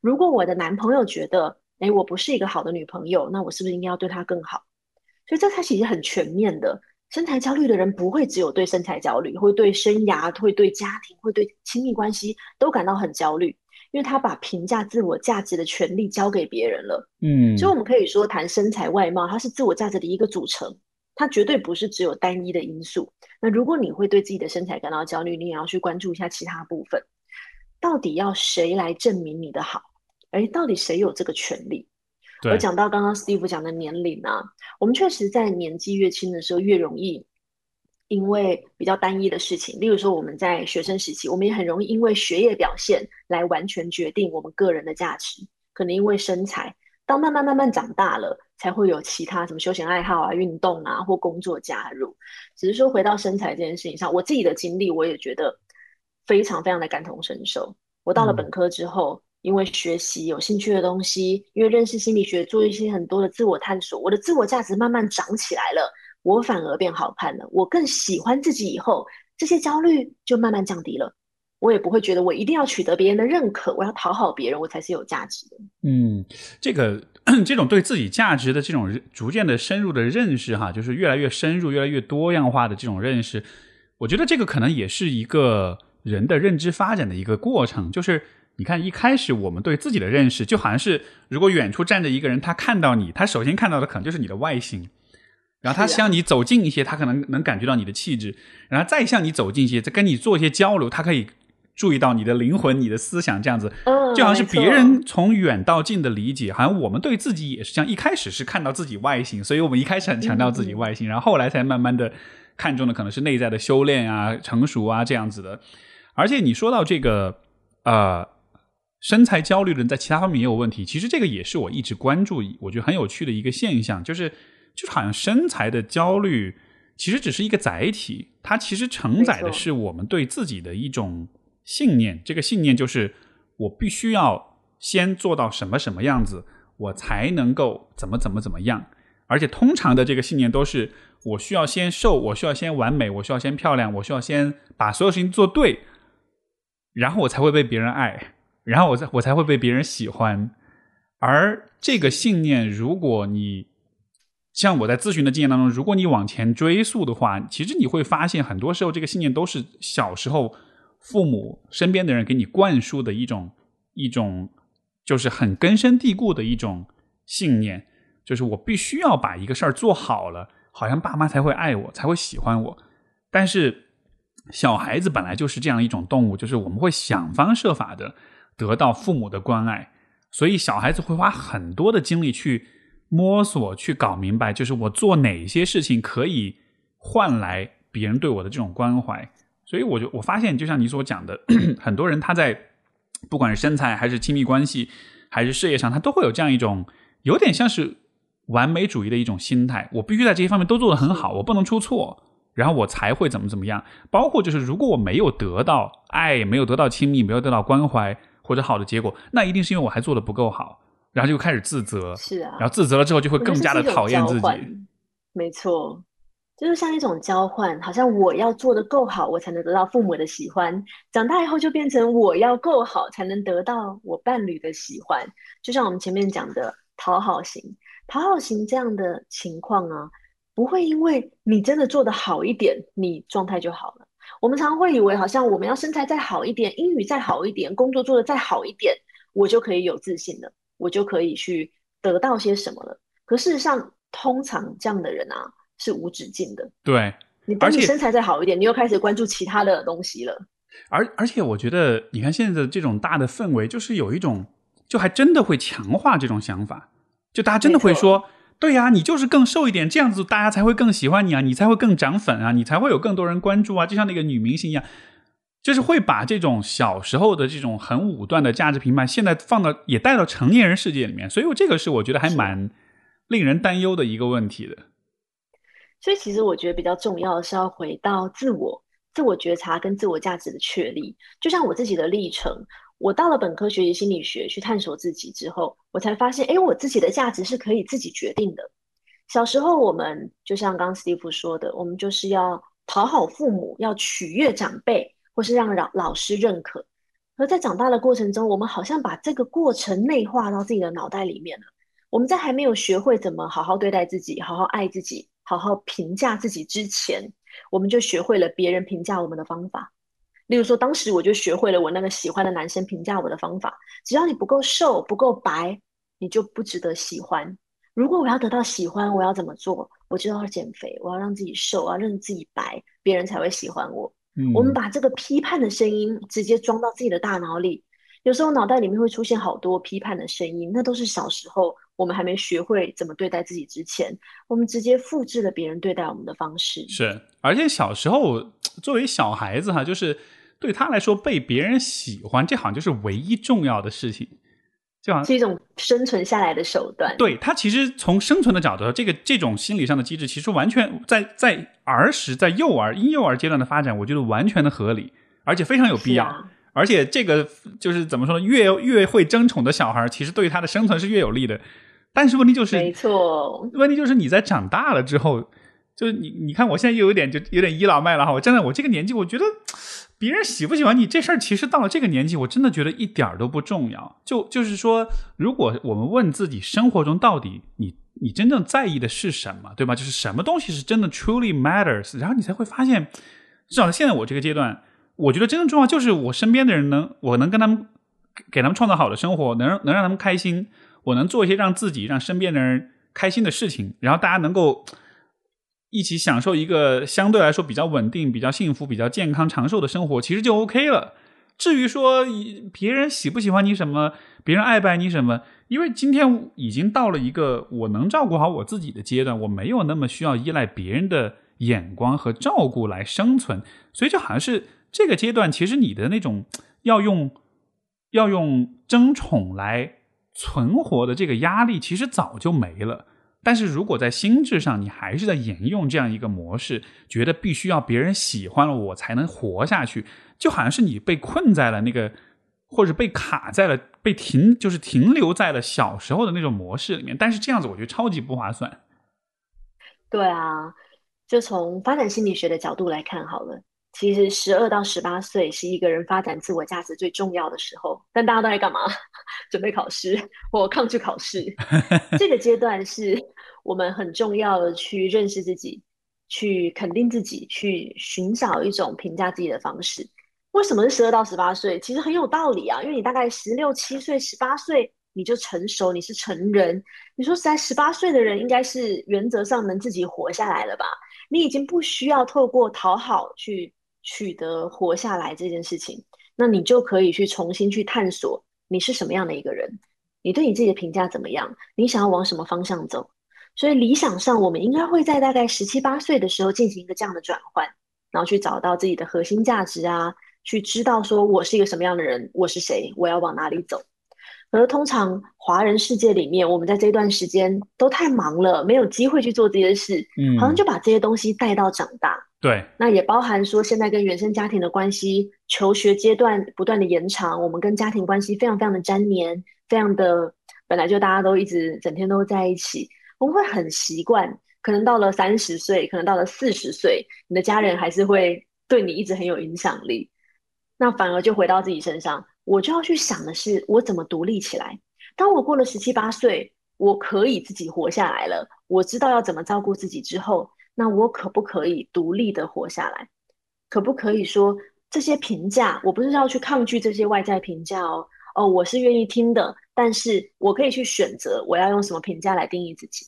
如果我的男朋友觉得，哎，我不是一个好的女朋友，那我是不是应该要对他更好？所以这它其实很全面的。身材焦虑的人不会只有对身材焦虑，会对生涯、会对家庭、会对亲密关系都感到很焦虑，因为他把评价自我价值的权利交给别人了。嗯，所以我们可以说，谈身材外貌，它是自我价值的一个组成。它绝对不是只有单一的因素。那如果你会对自己的身材感到焦虑，你也要去关注一下其他部分，到底要谁来证明你的好？哎，到底谁有这个权利？我讲到刚刚 Steve 讲的年龄啊，我们确实在年纪越轻的时候越容易因为比较单一的事情，例如说我们在学生时期，我们也很容易因为学业表现来完全决定我们个人的价值，可能因为身材。到慢慢慢慢长大了，才会有其他什么休闲爱好啊、运动啊或工作加入。只是说回到身材这件事情上，我自己的经历我也觉得非常非常的感同身受。我到了本科之后，因为学习有兴趣的东西，因为认识心理学，做一些很多的自我探索，我的自我价值慢慢长起来了，我反而变好看了，我更喜欢自己。以后这些焦虑就慢慢降低了。我也不会觉得我一定要取得别人的认可，我要讨好别人，我才是有价值的。嗯，这个 这种对自己价值的这种逐渐的深入的认识，哈，就是越来越深入、越来越多样化的这种认识，我觉得这个可能也是一个人的认知发展的一个过程。就是你看，一开始我们对自己的认识，就好像是如果远处站着一个人，他看到你，他首先看到的可能就是你的外形，然后他向你走近一些，他可能能感觉到你的气质，然后再向你走近一些，再跟你做一些交流，他可以。注意到你的灵魂、你的思想这样子，就好像是别人从远到近的理解，好像我们对自己也是这样。一开始是看到自己外形，所以我们一开始很强调自己外形，然后后来才慢慢的看重的可能是内在的修炼啊、成熟啊这样子的。而且你说到这个呃身材焦虑的人在其他方面也有问题，其实这个也是我一直关注，我觉得很有趣的一个现象，就是就是好像身材的焦虑其实只是一个载体，它其实承载的是我们对自己的一种。信念，这个信念就是我必须要先做到什么什么样子，我才能够怎么怎么怎么样。而且通常的这个信念都是我需要先瘦，我需要先完美，我需要先漂亮，我需要先把所有事情做对，然后我才会被别人爱，然后我才我才会被别人喜欢。而这个信念，如果你像我在咨询的经验当中，如果你往前追溯的话，其实你会发现，很多时候这个信念都是小时候。父母身边的人给你灌输的一种一种，就是很根深蒂固的一种信念，就是我必须要把一个事儿做好了，好像爸妈才会爱我，才会喜欢我。但是小孩子本来就是这样一种动物，就是我们会想方设法的得到父母的关爱，所以小孩子会花很多的精力去摸索、去搞明白，就是我做哪些事情可以换来别人对我的这种关怀。所以我就我发现，就像你所讲的，很多人他在不管是身材还是亲密关系，还是事业上，他都会有这样一种有点像是完美主义的一种心态。我必须在这些方面都做得很好，我不能出错，然后我才会怎么怎么样。包括就是如果我没有得到爱，没有得到亲密，没有得到关怀或者好的结果，那一定是因为我还做的不够好，然后就开始自责。是啊，然后自责了之后就会更加的讨厌自己。没错。就是像一种交换，好像我要做的够好，我才能得到父母的喜欢；长大以后就变成我要够好，才能得到我伴侣的喜欢。就像我们前面讲的讨好型，讨好型这样的情况啊，不会因为你真的做的好一点，你状态就好了。我们常会以为，好像我们要身材再好一点，英语再好一点，工作做的再好一点，我就可以有自信了，我就可以去得到些什么了。可事实上，通常这样的人啊。是无止境的，对你，等你身材再好一点，你又开始关注其他的东西了。而而且，我觉得你看现在的这种大的氛围，就是有一种，就还真的会强化这种想法，就大家真的会说，对呀，你就是更瘦一点，这样子大家才会更喜欢你啊，你才会更涨粉啊，你才会有更多人关注啊，就像那个女明星一样，就是会把这种小时候的这种很武断的价值评判，现在放到也带到成年人世界里面，所以我这个是我觉得还蛮令人担忧的一个问题的。所以，其实我觉得比较重要的是要回到自我、自我觉察跟自我价值的确立。就像我自己的历程，我到了本科学习心理学去探索自己之后，我才发现，哎，我自己的价值是可以自己决定的。小时候，我们就像刚刚史蒂夫说的，我们就是要讨好父母，要取悦长辈，或是让老老师认可。而在长大的过程中，我们好像把这个过程内化到自己的脑袋里面了。我们在还没有学会怎么好好对待自己、好好爱自己。好好评价自己之前，我们就学会了别人评价我们的方法。例如说，当时我就学会了我那个喜欢的男生评价我的方法：只要你不够瘦、不够白，你就不值得喜欢。如果我要得到喜欢，我要怎么做？我就要减肥，我要让自己瘦，我要让自己白，别人才会喜欢我。我们把这个批判的声音直接装到自己的大脑里，有时候脑袋里面会出现好多批判的声音，那都是小时候。我们还没学会怎么对待自己之前，我们直接复制了别人对待我们的方式。是，而且小时候作为小孩子哈，就是对他来说被别人喜欢，这好像就是唯一重要的事情，就好像是一种生存下来的手段。对他其实从生存的角度，这个这种心理上的机制，其实完全在在儿时在幼儿婴幼儿阶段的发展，我觉得完全的合理，而且非常有必要。而且这个就是怎么说呢？越越会争宠的小孩，其实对于他的生存是越有利的。但是问题就是，没错，问题就是你在长大了之后，就是你，你看我现在又有点就有点倚老卖老哈。我站在我这个年纪，我觉得别人喜不喜欢你这事儿，其实到了这个年纪，我真的觉得一点儿都不重要。就就是说，如果我们问自己，生活中到底你你真正在意的是什么，对吧？就是什么东西是真的 truly matters，然后你才会发现，至少现在我这个阶段，我觉得真正重要就是我身边的人能，我能跟他们给他们创造好的生活，能能让他们开心。我能做一些让自己、让身边的人开心的事情，然后大家能够一起享受一个相对来说比较稳定、比较幸福、比较健康、长寿的生活，其实就 OK 了。至于说别人喜不喜欢你什么，别人爱不爱你什么，因为今天已经到了一个我能照顾好我自己的阶段，我没有那么需要依赖别人的眼光和照顾来生存，所以就好像是这个阶段，其实你的那种要用要用争宠来。存活的这个压力其实早就没了，但是如果在心智上你还是在沿用这样一个模式，觉得必须要别人喜欢了我才能活下去，就好像是你被困在了那个，或者被卡在了，被停，就是停留在了小时候的那种模式里面。但是这样子我觉得超级不划算。对啊，就从发展心理学的角度来看好了。其实十二到十八岁是一个人发展自我价值最重要的时候，但大家都在干嘛？准备考试或抗拒考试。这个阶段是我们很重要的去认识自己、去肯定自己、去寻找一种评价自己的方式。为什么是十二到十八岁？其实很有道理啊，因为你大概十六七岁、十八岁你就成熟，你是成人。你说在十八岁的人，应该是原则上能自己活下来了吧？你已经不需要透过讨好去。取得活下来这件事情，那你就可以去重新去探索你是什么样的一个人，你对你自己的评价怎么样，你想要往什么方向走。所以理想上，我们应该会在大概十七八岁的时候进行一个这样的转换，然后去找到自己的核心价值啊，去知道说我是一个什么样的人，我是谁，我要往哪里走。而通常华人世界里面，我们在这段时间都太忙了，没有机会去做这些事，嗯，好像就把这些东西带到长大。对，那也包含说现在跟原生家庭的关系，求学阶段不断的延长，我们跟家庭关系非常非常的粘黏，非常的本来就大家都一直整天都在一起，我们会很习惯。可能到了三十岁，可能到了四十岁，你的家人还是会对你一直很有影响力。那反而就回到自己身上。我就要去想的是，我怎么独立起来。当我过了十七八岁，我可以自己活下来了，我知道要怎么照顾自己之后，那我可不可以独立的活下来？可不可以说这些评价，我不是要去抗拒这些外在评价哦？哦，我是愿意听的，但是我可以去选择我要用什么评价来定义自己。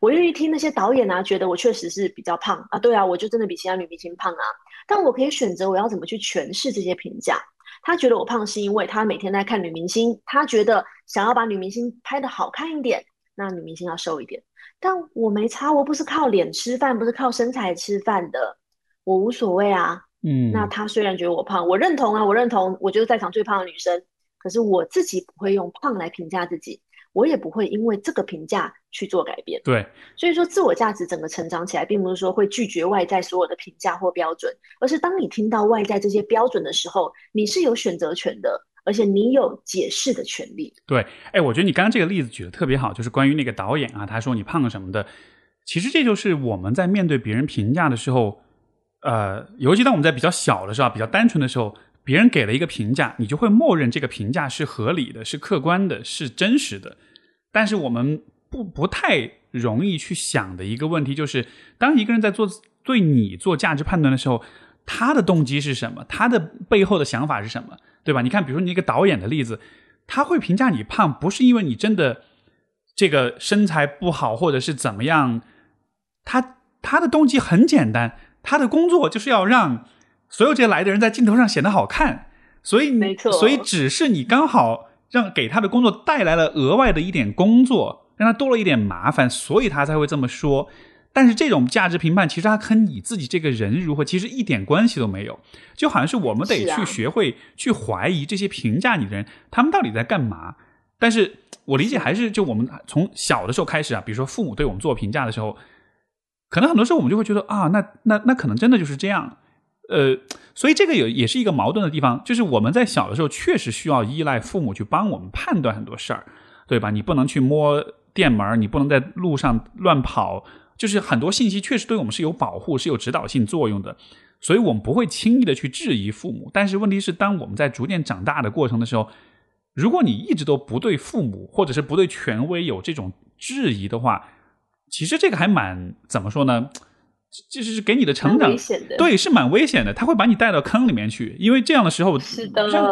我愿意听那些导演啊，觉得我确实是比较胖啊，对啊，我就真的比其他女明星胖啊，但我可以选择我要怎么去诠释这些评价。他觉得我胖是因为他每天在看女明星，他觉得想要把女明星拍的好看一点，那女明星要瘦一点。但我没差，我不是靠脸吃饭，不是靠身材吃饭的，我无所谓啊。嗯，那他虽然觉得我胖，我认同啊，我认同，我就是在场最胖的女生。可是我自己不会用胖来评价自己，我也不会因为这个评价去做改变。对，所以说自我价值整个成长起来，并不是说会拒绝外在所有的评价或标准，而是当你听到外在这些标准的时候，你是有选择权的，而且你有解释的权利。对，哎，我觉得你刚刚这个例子举的特别好，就是关于那个导演啊，他说你胖什么的，其实这就是我们在面对别人评价的时候，呃，尤其当我们在比较小的时候，比较单纯的时候。别人给了一个评价，你就会默认这个评价是合理的、是客观的、是真实的。但是我们不不太容易去想的一个问题就是，当一个人在做对你做价值判断的时候，他的动机是什么？他的背后的想法是什么？对吧？你看，比如说你一个导演的例子，他会评价你胖，不是因为你真的这个身材不好，或者是怎么样，他他的动机很简单，他的工作就是要让。所有这些来的人在镜头上显得好看，所以没错，所以只是你刚好让给他的工作带来了额外的一点工作，让他多了一点麻烦，所以他才会这么说。但是这种价值评判其实他跟你自己这个人如何其实一点关系都没有，就好像是我们得去学会去怀疑这些评价你的人，他们到底在干嘛。但是我理解还是就我们从小的时候开始啊，比如说父母对我们做评价的时候，可能很多时候我们就会觉得啊，那那那可能真的就是这样。呃，所以这个也也是一个矛盾的地方，就是我们在小的时候确实需要依赖父母去帮我们判断很多事儿，对吧？你不能去摸电门，你不能在路上乱跑，就是很多信息确实对我们是有保护、是有指导性作用的，所以我们不会轻易的去质疑父母。但是问题是，当我们在逐渐长大的过程的时候，如果你一直都不对父母或者是不对权威有这种质疑的话，其实这个还蛮怎么说呢？就是给你的成长，对，是蛮危险的。他会把你带到坑里面去，因为这样的时候，是的，任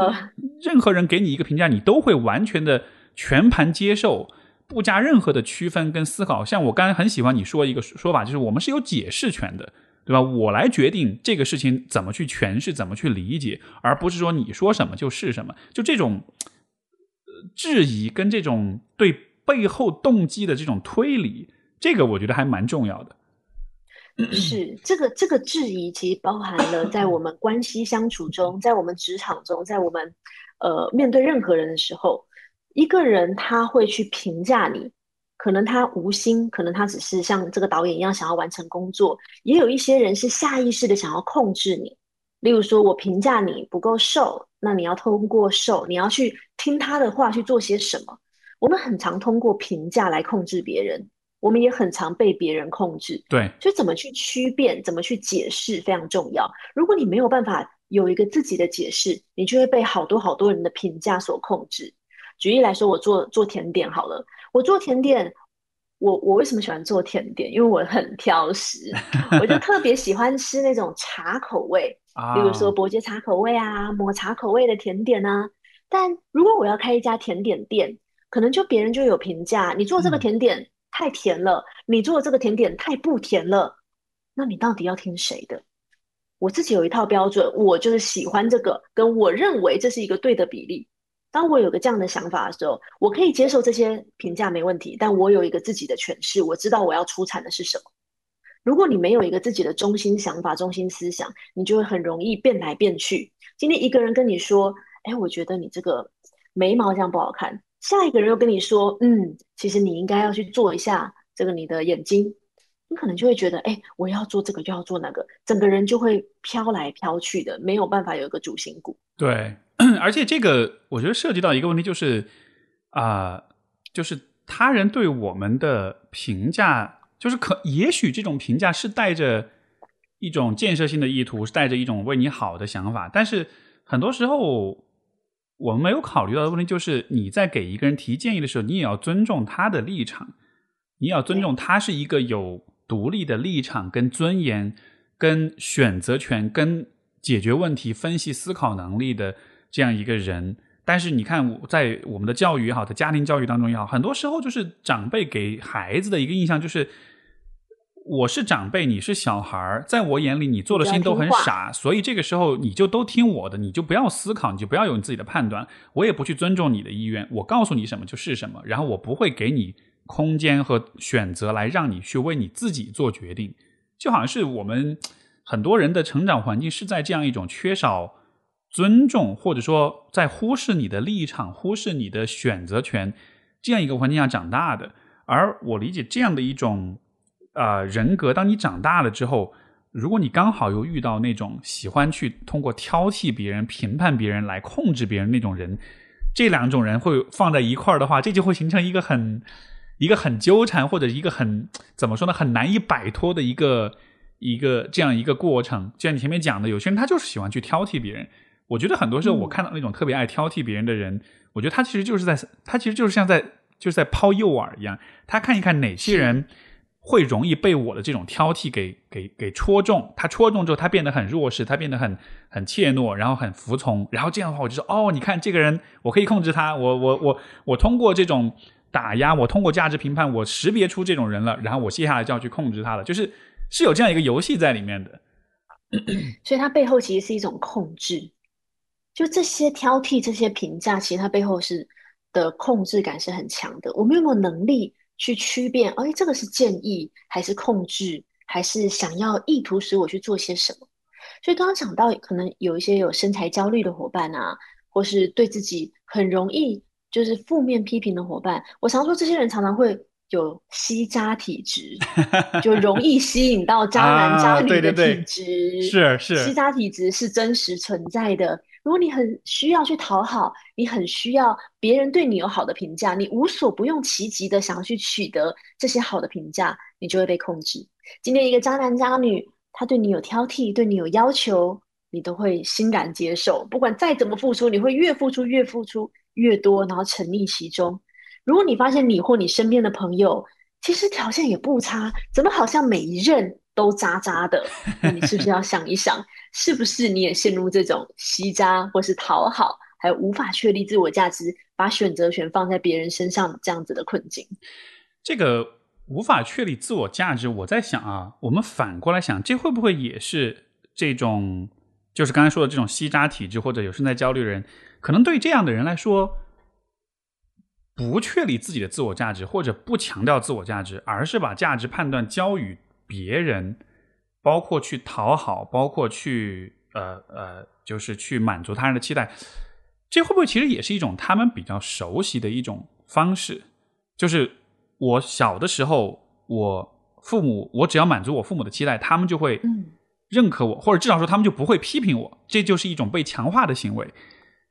任何人给你一个评价，你都会完全的全盘接受，不加任何的区分跟思考。像我刚才很喜欢你说一个说法，就是我们是有解释权的，对吧？我来决定这个事情怎么去诠释，怎么去理解，而不是说你说什么就是什么。就这种质疑跟这种对背后动机的这种推理，这个我觉得还蛮重要的。是这个这个质疑，其实包含了在我们关系相处中，在我们职场中，在我们呃面对任何人的时候，一个人他会去评价你，可能他无心，可能他只是像这个导演一样想要完成工作，也有一些人是下意识的想要控制你。例如说，我评价你不够瘦，那你要通过瘦，你要去听他的话去做些什么？我们很常通过评价来控制别人。我们也很常被别人控制，对，所以怎么去区辨，怎么去解释非常重要。如果你没有办法有一个自己的解释，你就会被好多好多人的评价所控制。举例来说，我做做甜点好了，我做甜点，我我为什么喜欢做甜点？因为我很挑食，我就特别喜欢吃那种茶口味，比如说伯爵茶口味啊，抹茶口味的甜点啊。但如果我要开一家甜点店，可能就别人就有评价，你做这个甜点。太甜了，你做这个甜点太不甜了，那你到底要听谁的？我自己有一套标准，我就是喜欢这个，跟我认为这是一个对的比例。当我有个这样的想法的时候，我可以接受这些评价没问题，但我有一个自己的诠释，我知道我要出产的是什么。如果你没有一个自己的中心想法、中心思想，你就会很容易变来变去。今天一个人跟你说：“哎，我觉得你这个眉毛这样不好看。”下一个人又跟你说：“嗯，其实你应该要去做一下这个你的眼睛。”你可能就会觉得：“哎，我要做这个，就要做那个，整个人就会飘来飘去的，没有办法有一个主心骨。”对，而且这个我觉得涉及到一个问题，就是啊，就是他人对我们的评价。就是可，也许这种评价是带着一种建设性的意图，是带着一种为你好的想法。但是很多时候，我们没有考虑到的问题就是，你在给一个人提建议的时候，你也要尊重他的立场，你要尊重他是一个有独立的立场、跟尊严、跟选择权、跟解决问题、分析思考能力的这样一个人。但是你看，在我们的教育也好，在家庭教育当中也好，很多时候就是长辈给孩子的一个印象就是。我是长辈，你是小孩儿，在我眼里，你做的事情都很傻，所以这个时候你就都听我的，你就不要思考，你就不要有你自己的判断，我也不去尊重你的意愿，我告诉你什么就是什么，然后我不会给你空间和选择来让你去为你自己做决定，就好像是我们很多人的成长环境是在这样一种缺少尊重，或者说在忽视你的立场、忽视你的选择权这样一个环境下长大的，而我理解这样的一种。呃，人格，当你长大了之后，如果你刚好又遇到那种喜欢去通过挑剔别人、评判别人来控制别人那种人，这两种人会放在一块儿的话，这就会形成一个很、一个很纠缠或者一个很怎么说呢，很难以摆脱的一个一个这样一个过程。就像你前面讲的，有些人他就是喜欢去挑剔别人。我觉得很多时候我看到那种特别爱挑剔别人的人，我觉得他其实就是在他其实就是像在就是在抛诱饵一样，他看一看哪些人。会容易被我的这种挑剔给给给戳中，他戳中之后，他变得很弱势，他变得很很怯懦，然后很服从，然后这样的话，我就说，哦，你看这个人，我可以控制他，我我我我通过这种打压，我通过价值评判，我识别出这种人了，然后我接下来就要去控制他了，就是是有这样一个游戏在里面的，所以它背后其实是一种控制，就这些挑剔、这些评价，其实它背后是的控制感是很强的，我们有没有能力？去区辨，哎，这个是建议还是控制，还是想要意图使我去做些什么？所以刚刚讲到，可能有一些有身材焦虑的伙伴啊，或是对自己很容易就是负面批评的伙伴，我常说这些人常常会有吸渣体质，就容易吸引到渣男 渣女的体质，是是，吸渣体质是真实存在的。如果你很需要去讨好，你很需要别人对你有好的评价，你无所不用其极的想要去取得这些好的评价，你就会被控制。今天一个渣男渣女，他对你有挑剔，对你有要求，你都会欣然接受。不管再怎么付出，你会越付出越付出越多，然后沉溺其中。如果你发现你或你身边的朋友其实条件也不差，怎么好像每一任都渣渣的？那你是不是要想一想？是不是你也陷入这种吸渣或是讨好，还有无法确立自我价值，把选择权放在别人身上这样子的困境？这个无法确立自我价值，我在想啊，我们反过来想，这会不会也是这种，就是刚才说的这种吸渣体质或者有身材焦虑的人，可能对这样的人来说，不确立自己的自我价值，或者不强调自我价值，而是把价值判断交予别人。包括去讨好，包括去呃呃，就是去满足他人的期待，这会不会其实也是一种他们比较熟悉的一种方式？就是我小的时候，我父母，我只要满足我父母的期待，他们就会认可我，或者至少说他们就不会批评我，这就是一种被强化的行为。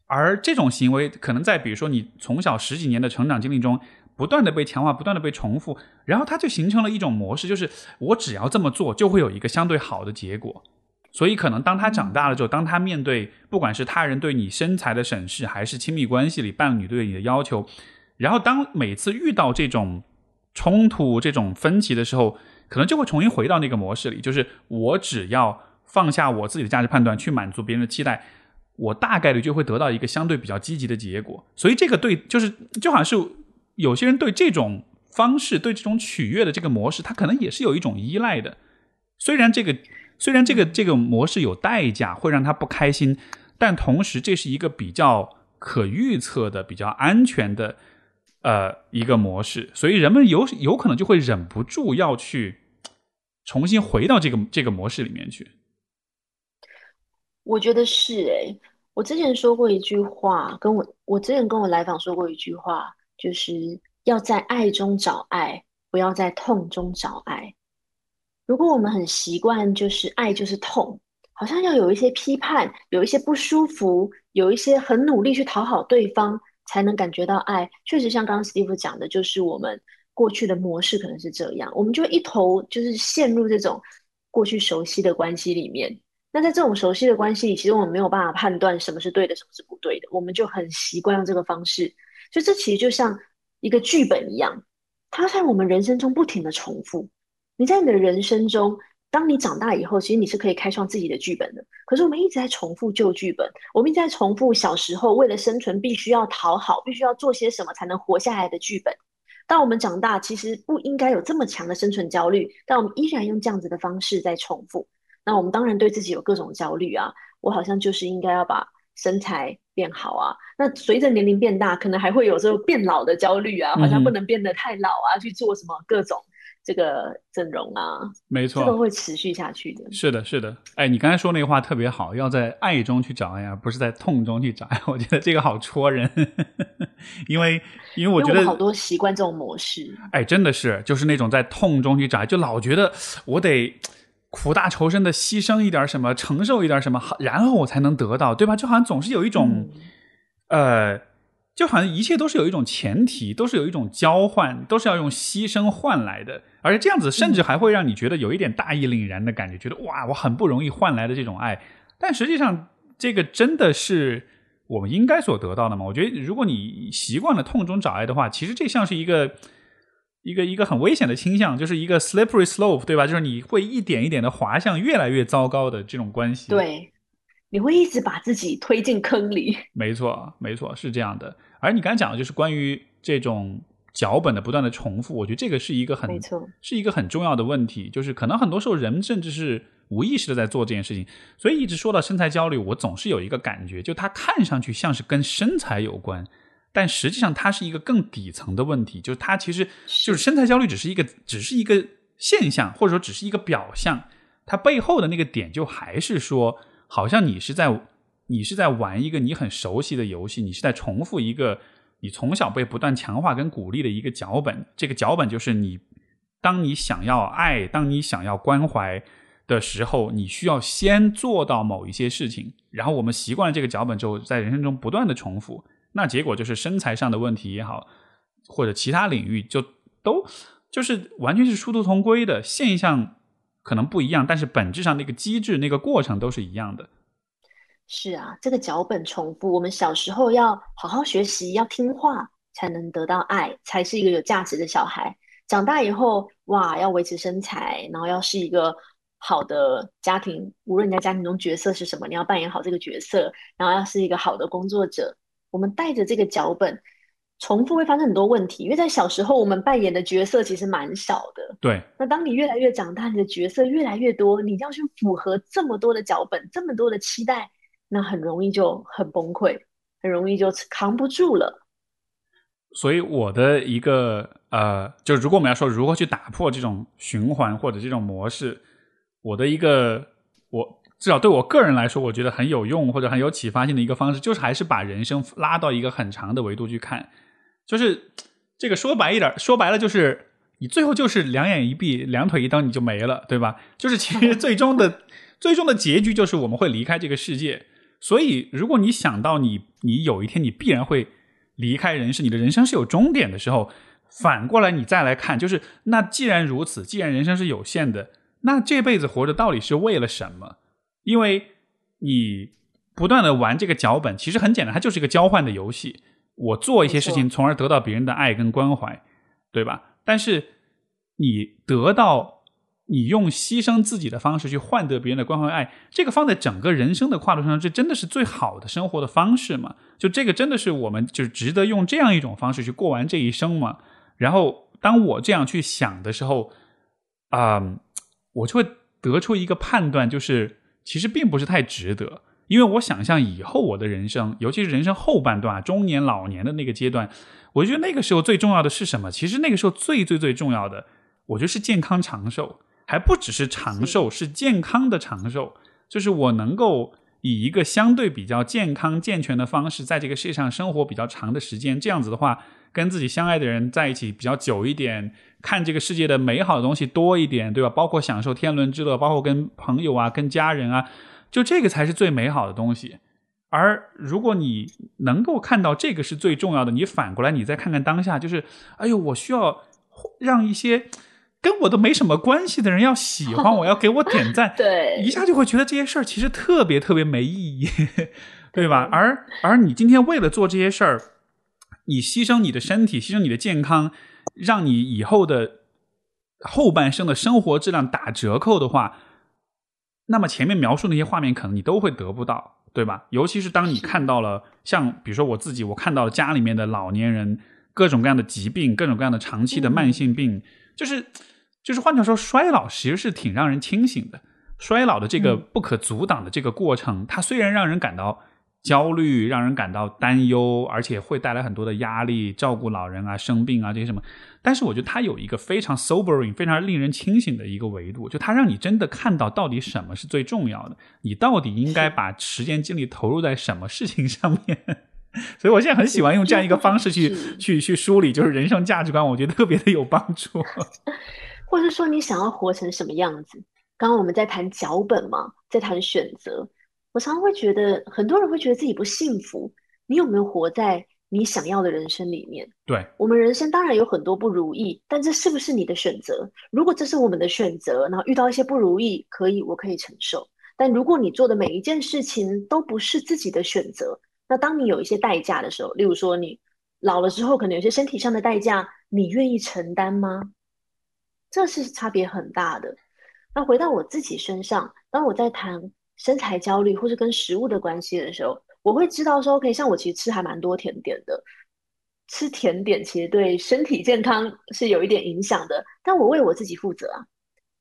而这种行为，可能在比如说你从小十几年的成长经历中。不断的被强化，不断的被重复，然后它就形成了一种模式，就是我只要这么做，就会有一个相对好的结果。所以，可能当他长大了之后，当他面对不管是他人对你身材的审视，还是亲密关系里伴侣对你的要求，然后当每次遇到这种冲突、这种分歧的时候，可能就会重新回到那个模式里，就是我只要放下我自己的价值判断，去满足别人的期待，我大概率就会得到一个相对比较积极的结果。所以，这个对，就是就好像是。有些人对这种方式、对这种取悦的这个模式，他可能也是有一种依赖的。虽然这个虽然这个这个模式有代价，会让他不开心，但同时这是一个比较可预测的、比较安全的呃一个模式，所以人们有有可能就会忍不住要去重新回到这个 这个模式里面去。我觉得是诶，我之前说过一句话，跟我我之前跟我来访说过一句话，就是要在爱中找爱，不要在痛中找爱。如果我们很习惯就是爱就是痛，好像要有一些批判，有一些不舒服，有一些很努力去讨好对方，才能感觉到爱。确实像刚刚史蒂夫讲的，就是我们过去的模式可能是这样，我们就一头就是陷入这种过去熟悉的关系里面。那在这种熟悉的关系里，其实我们没有办法判断什么是对的，什么是不对的，我们就很习惯用这个方式。所以这其实就像一个剧本一样，它在我们人生中不停的重复。你在你的人生中，当你长大以后，其实你是可以开创自己的剧本的。可是我们一直在重复旧剧本，我们一直在重复小时候为了生存必须要讨好，必须要做些什么才能活下来的剧本。当我们长大，其实不应该有这么强的生存焦虑，但我们依然用这样子的方式在重复。那我们当然对自己有各种焦虑啊，我好像就是应该要把身材变好啊。那随着年龄变大，可能还会有时候变老的焦虑啊，好像不能变得太老啊，去做什么各种这个整容啊。没错，这个会持续下去的。是的，是的。哎，你刚才说那个话特别好，要在爱中去找爱，而不是在痛中去找爱。我觉得这个好戳人，因为因为我觉得好多习惯这种模式。哎，真的是，就是那种在痛中去找爱，就老觉得我得。苦大仇深的牺牲一点什么，承受一点什么，然后我才能得到，对吧？就好像总是有一种，呃，就好像一切都是有一种前提，都是有一种交换，都是要用牺牲换来的，而且这样子甚至还会让你觉得有一点大义凛然的感觉，觉得哇，我很不容易换来的这种爱，但实际上这个真的是我们应该所得到的吗？我觉得如果你习惯了痛中找爱的话，其实这像是一个。一个一个很危险的倾向，就是一个 slippery slope，对吧？就是你会一点一点的滑向越来越糟糕的这种关系。对，你会一直把自己推进坑里。没错，没错，是这样的。而你刚才讲的就是关于这种脚本的不断的重复，我觉得这个是一个很，没错，是一个很重要的问题。就是可能很多时候人甚至是无意识的在做这件事情。所以一直说到身材焦虑，我总是有一个感觉，就它看上去像是跟身材有关。但实际上，它是一个更底层的问题，就是它其实就是身材焦虑，只是一个，只是一个现象，或者说只是一个表象。它背后的那个点，就还是说，好像你是在你是在玩一个你很熟悉的游戏，你是在重复一个你从小被不断强化跟鼓励的一个脚本。这个脚本就是你，当你想要爱，当你想要关怀的时候，你需要先做到某一些事情。然后我们习惯了这个脚本之后，在人生中不断的重复。那结果就是身材上的问题也好，或者其他领域就都就是完全是殊途同归的现象，可能不一样，但是本质上那个机制、那个过程都是一样的。是啊，这个脚本重复。我们小时候要好好学习，要听话，才能得到爱，才是一个有价值的小孩。长大以后，哇，要维持身材，然后要是一个好的家庭，无论你在家庭中角色是什么，你要扮演好这个角色，然后要是一个好的工作者。我们带着这个脚本重复，会发生很多问题。因为在小时候，我们扮演的角色其实蛮少的。对。那当你越来越长大，你的角色越来越多，你要去符合这么多的脚本，这么多的期待，那很容易就很崩溃，很容易就扛不住了。所以，我的一个呃，就如果我们要说如何去打破这种循环或者这种模式，我的一个我。至少对我个人来说，我觉得很有用或者很有启发性的一个方式，就是还是把人生拉到一个很长的维度去看。就是这个说白一点，说白了就是你最后就是两眼一闭，两腿一蹬你就没了，对吧？就是其实最终的 最终的结局就是我们会离开这个世界。所以，如果你想到你你有一天你必然会离开人世，你的人生是有终点的时候，反过来你再来看，就是那既然如此，既然人生是有限的，那这辈子活着到底是为了什么？因为你不断的玩这个脚本，其实很简单，它就是一个交换的游戏。我做一些事情，从而得到别人的爱跟关怀，对吧？但是你得到，你用牺牲自己的方式去换得别人的关怀爱，这个放在整个人生的跨度上，这真的是最好的生活的方式吗？就这个真的是我们就是值得用这样一种方式去过完这一生吗？然后当我这样去想的时候，啊，我就会得出一个判断，就是。其实并不是太值得，因为我想象以后我的人生，尤其是人生后半段、中年、老年的那个阶段，我觉得那个时候最重要的是什么？其实那个时候最最最重要的，我觉得是健康长寿，还不只是长寿，是健康的长寿，就是我能够以一个相对比较健康健全的方式，在这个世界上生活比较长的时间。这样子的话，跟自己相爱的人在一起比较久一点，看这个世界的美好的东西多一点，对吧？包括享受天伦之乐，包括跟朋友啊、跟家人啊，就这个才是最美好的东西。而如果你能够看到这个是最重要的，你反过来你再看看当下，就是哎呦，我需要让一些。跟我都没什么关系的人要喜欢我，要给我点赞，对，一下就会觉得这些事儿其实特别特别没意义，对吧？而而你今天为了做这些事儿，你牺牲你的身体，牺牲你的健康，让你以后的后半生的生活质量打折扣的话，那么前面描述那些画面可能你都会得不到，对吧？尤其是当你看到了像比如说我自己，我看到了家里面的老年人各种各样的疾病，各种各样的长期的慢性病。就是，就是换句话说，衰老其实是挺让人清醒的。衰老的这个不可阻挡的这个过程，它虽然让人感到焦虑，让人感到担忧，而且会带来很多的压力，照顾老人啊、生病啊这些什么。但是我觉得它有一个非常 sobering、非常令人清醒的一个维度，就它让你真的看到到底什么是最重要的，你到底应该把时间精力投入在什么事情上面。所以，我现在很喜欢用这样一个方式去去去梳理，就是人生价值观，我觉得特别的有帮助。或者说，你想要活成什么样子？刚刚我们在谈脚本嘛，在谈选择。我常常会觉得，很多人会觉得自己不幸福。你有没有活在你想要的人生里面？对我们人生当然有很多不如意，但这是不是你的选择？如果这是我们的选择，然后遇到一些不如意，可以，我可以承受。但如果你做的每一件事情都不是自己的选择，那当你有一些代价的时候，例如说你老了之后，可能有些身体上的代价，你愿意承担吗？这是差别很大的。那回到我自己身上，当我在谈身材焦虑或是跟食物的关系的时候，我会知道说，OK，像我其实吃还蛮多甜点的，吃甜点其实对身体健康是有一点影响的，但我为我自己负责啊。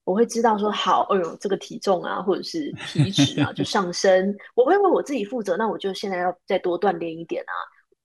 我会知道说好，哎呦，这个体重啊，或者是体脂啊，就上升。我会为我自己负责，那我就现在要再多锻炼一点啊。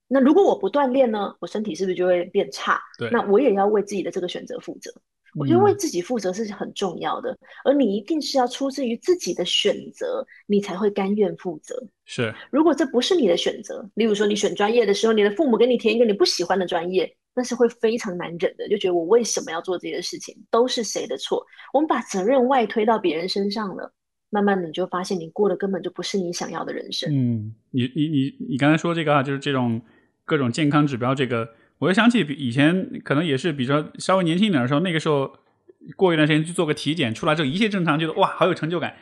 那如果我不锻炼呢，我身体是不是就会变差？对，那我也要为自己的这个选择负责。我觉得为自己负责是很重要的，而你一定是要出自于自己的选择，你才会甘愿负责。是，如果这不是你的选择，例如说你选专业的时候，你的父母给你填一个你不喜欢的专业。那是会非常难忍的，就觉得我为什么要做这些事情，都是谁的错？我们把责任外推到别人身上了，慢慢的你就发现你过的根本就不是你想要的人生。嗯，你你你你刚才说这个啊，就是这种各种健康指标，这个我又想起以前可能也是比较稍微年轻一点的时候，那个时候过一段时间去做个体检，出来之后一切正常，觉得哇好有成就感。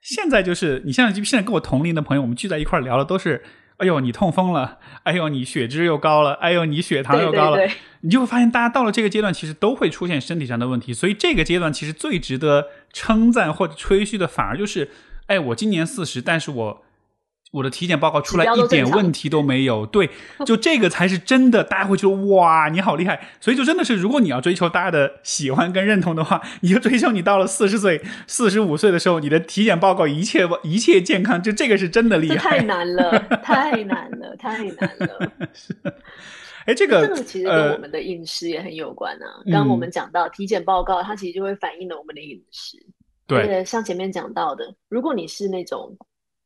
现在就是你现在就现在跟我同龄的朋友，我们聚在一块聊的都是。哎呦，你痛风了！哎呦，你血脂又高了！哎呦，你血糖又高了！你就会发现，大家到了这个阶段，其实都会出现身体上的问题。所以这个阶段其实最值得称赞或者吹嘘的，反而就是，哎，我今年四十，但是我。我的体检报告出来一点问题都没有，对，就这个才是真的，大家会觉得哇，你好厉害。所以就真的是，如果你要追求大家的喜欢跟认同的话，你就追求你到了四十岁、四十五岁的时候，你的体检报告一切一切健康，就这个是真的厉害。太难了，太难了，太难了。是，哎，这个这个其实跟我们的饮食也很有关啊。刚刚我们讲到体检报告，它其实就会反映了我们的饮食。对，像前面讲到的，如果你是那种。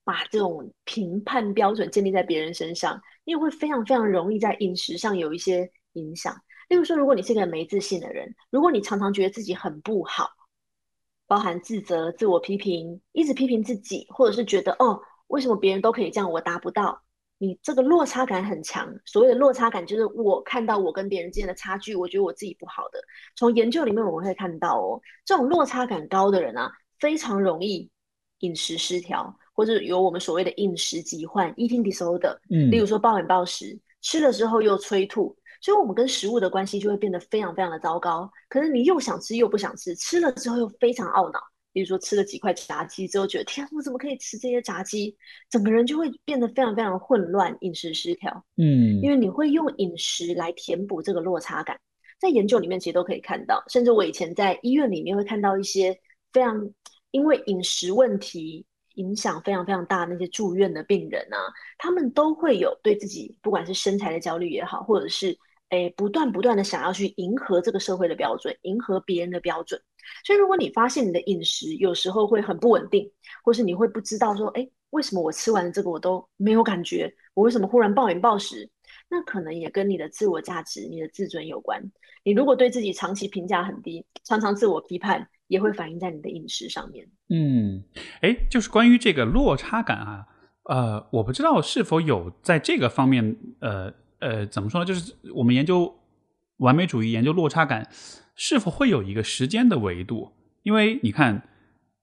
把这种评判标准建立在别人身上，因为会非常非常容易在饮食上有一些影响。例如说，如果你是一个没自信的人，如果你常常觉得自己很不好，包含自责、自我批评，一直批评自己，或者是觉得哦，为什么别人都可以这样，我达不到？你这个落差感很强。所谓的落差感，就是我看到我跟别人之间的差距，我觉得我自己不好的。从研究里面我们会看到哦，这种落差感高的人啊，非常容易饮食失调。或者有我们所谓的饮食疾患 （eating disorder），嗯，例如说暴饮暴食，吃了之后又催吐，所以我们跟食物的关系就会变得非常非常的糟糕。可是你又想吃又不想吃，吃了之后又非常懊恼。比如说吃了几块炸鸡之后，觉得天，我怎么可以吃这些炸鸡？整个人就会变得非常非常混乱，饮食失调。嗯，因为你会用饮食来填补这个落差感。在研究里面其实都可以看到，甚至我以前在医院里面会看到一些非常因为饮食问题。影响非常非常大，那些住院的病人啊，他们都会有对自己不管是身材的焦虑也好，或者是诶，不断不断的想要去迎合这个社会的标准，迎合别人的标准。所以，如果你发现你的饮食有时候会很不稳定，或是你会不知道说，哎，为什么我吃完了这个我都没有感觉，我为什么忽然暴饮暴食？那可能也跟你的自我价值、你的自尊有关。你如果对自己长期评价很低，常常自我批判，也会反映在你的饮食上面。嗯，哎，就是关于这个落差感啊，呃，我不知道是否有在这个方面，呃呃，怎么说呢？就是我们研究完美主义、研究落差感，是否会有一个时间的维度？因为你看，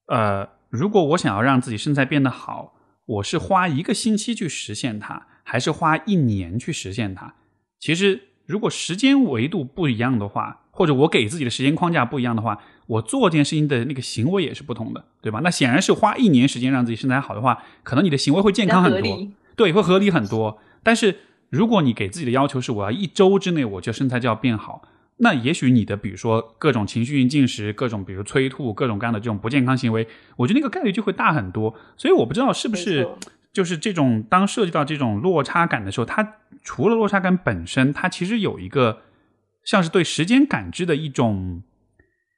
呃，如果我想要让自己身材变得好，我是花一个星期去实现它。还是花一年去实现它。其实，如果时间维度不一样的话，或者我给自己的时间框架不一样的话，我做这件事情的那个行为也是不同的，对吧？那显然是花一年时间让自己身材好的话，可能你的行为会健康很多，对，会合理很多。但是，如果你给自己的要求是我要一周之内，我就身材就要变好，那也许你的比如说各种情绪性进食，各种比如催吐，各种各样的这种不健康行为，我觉得那个概率就会大很多。所以，我不知道是不是。就是这种，当涉及到这种落差感的时候，它除了落差感本身，它其实有一个像是对时间感知的一种，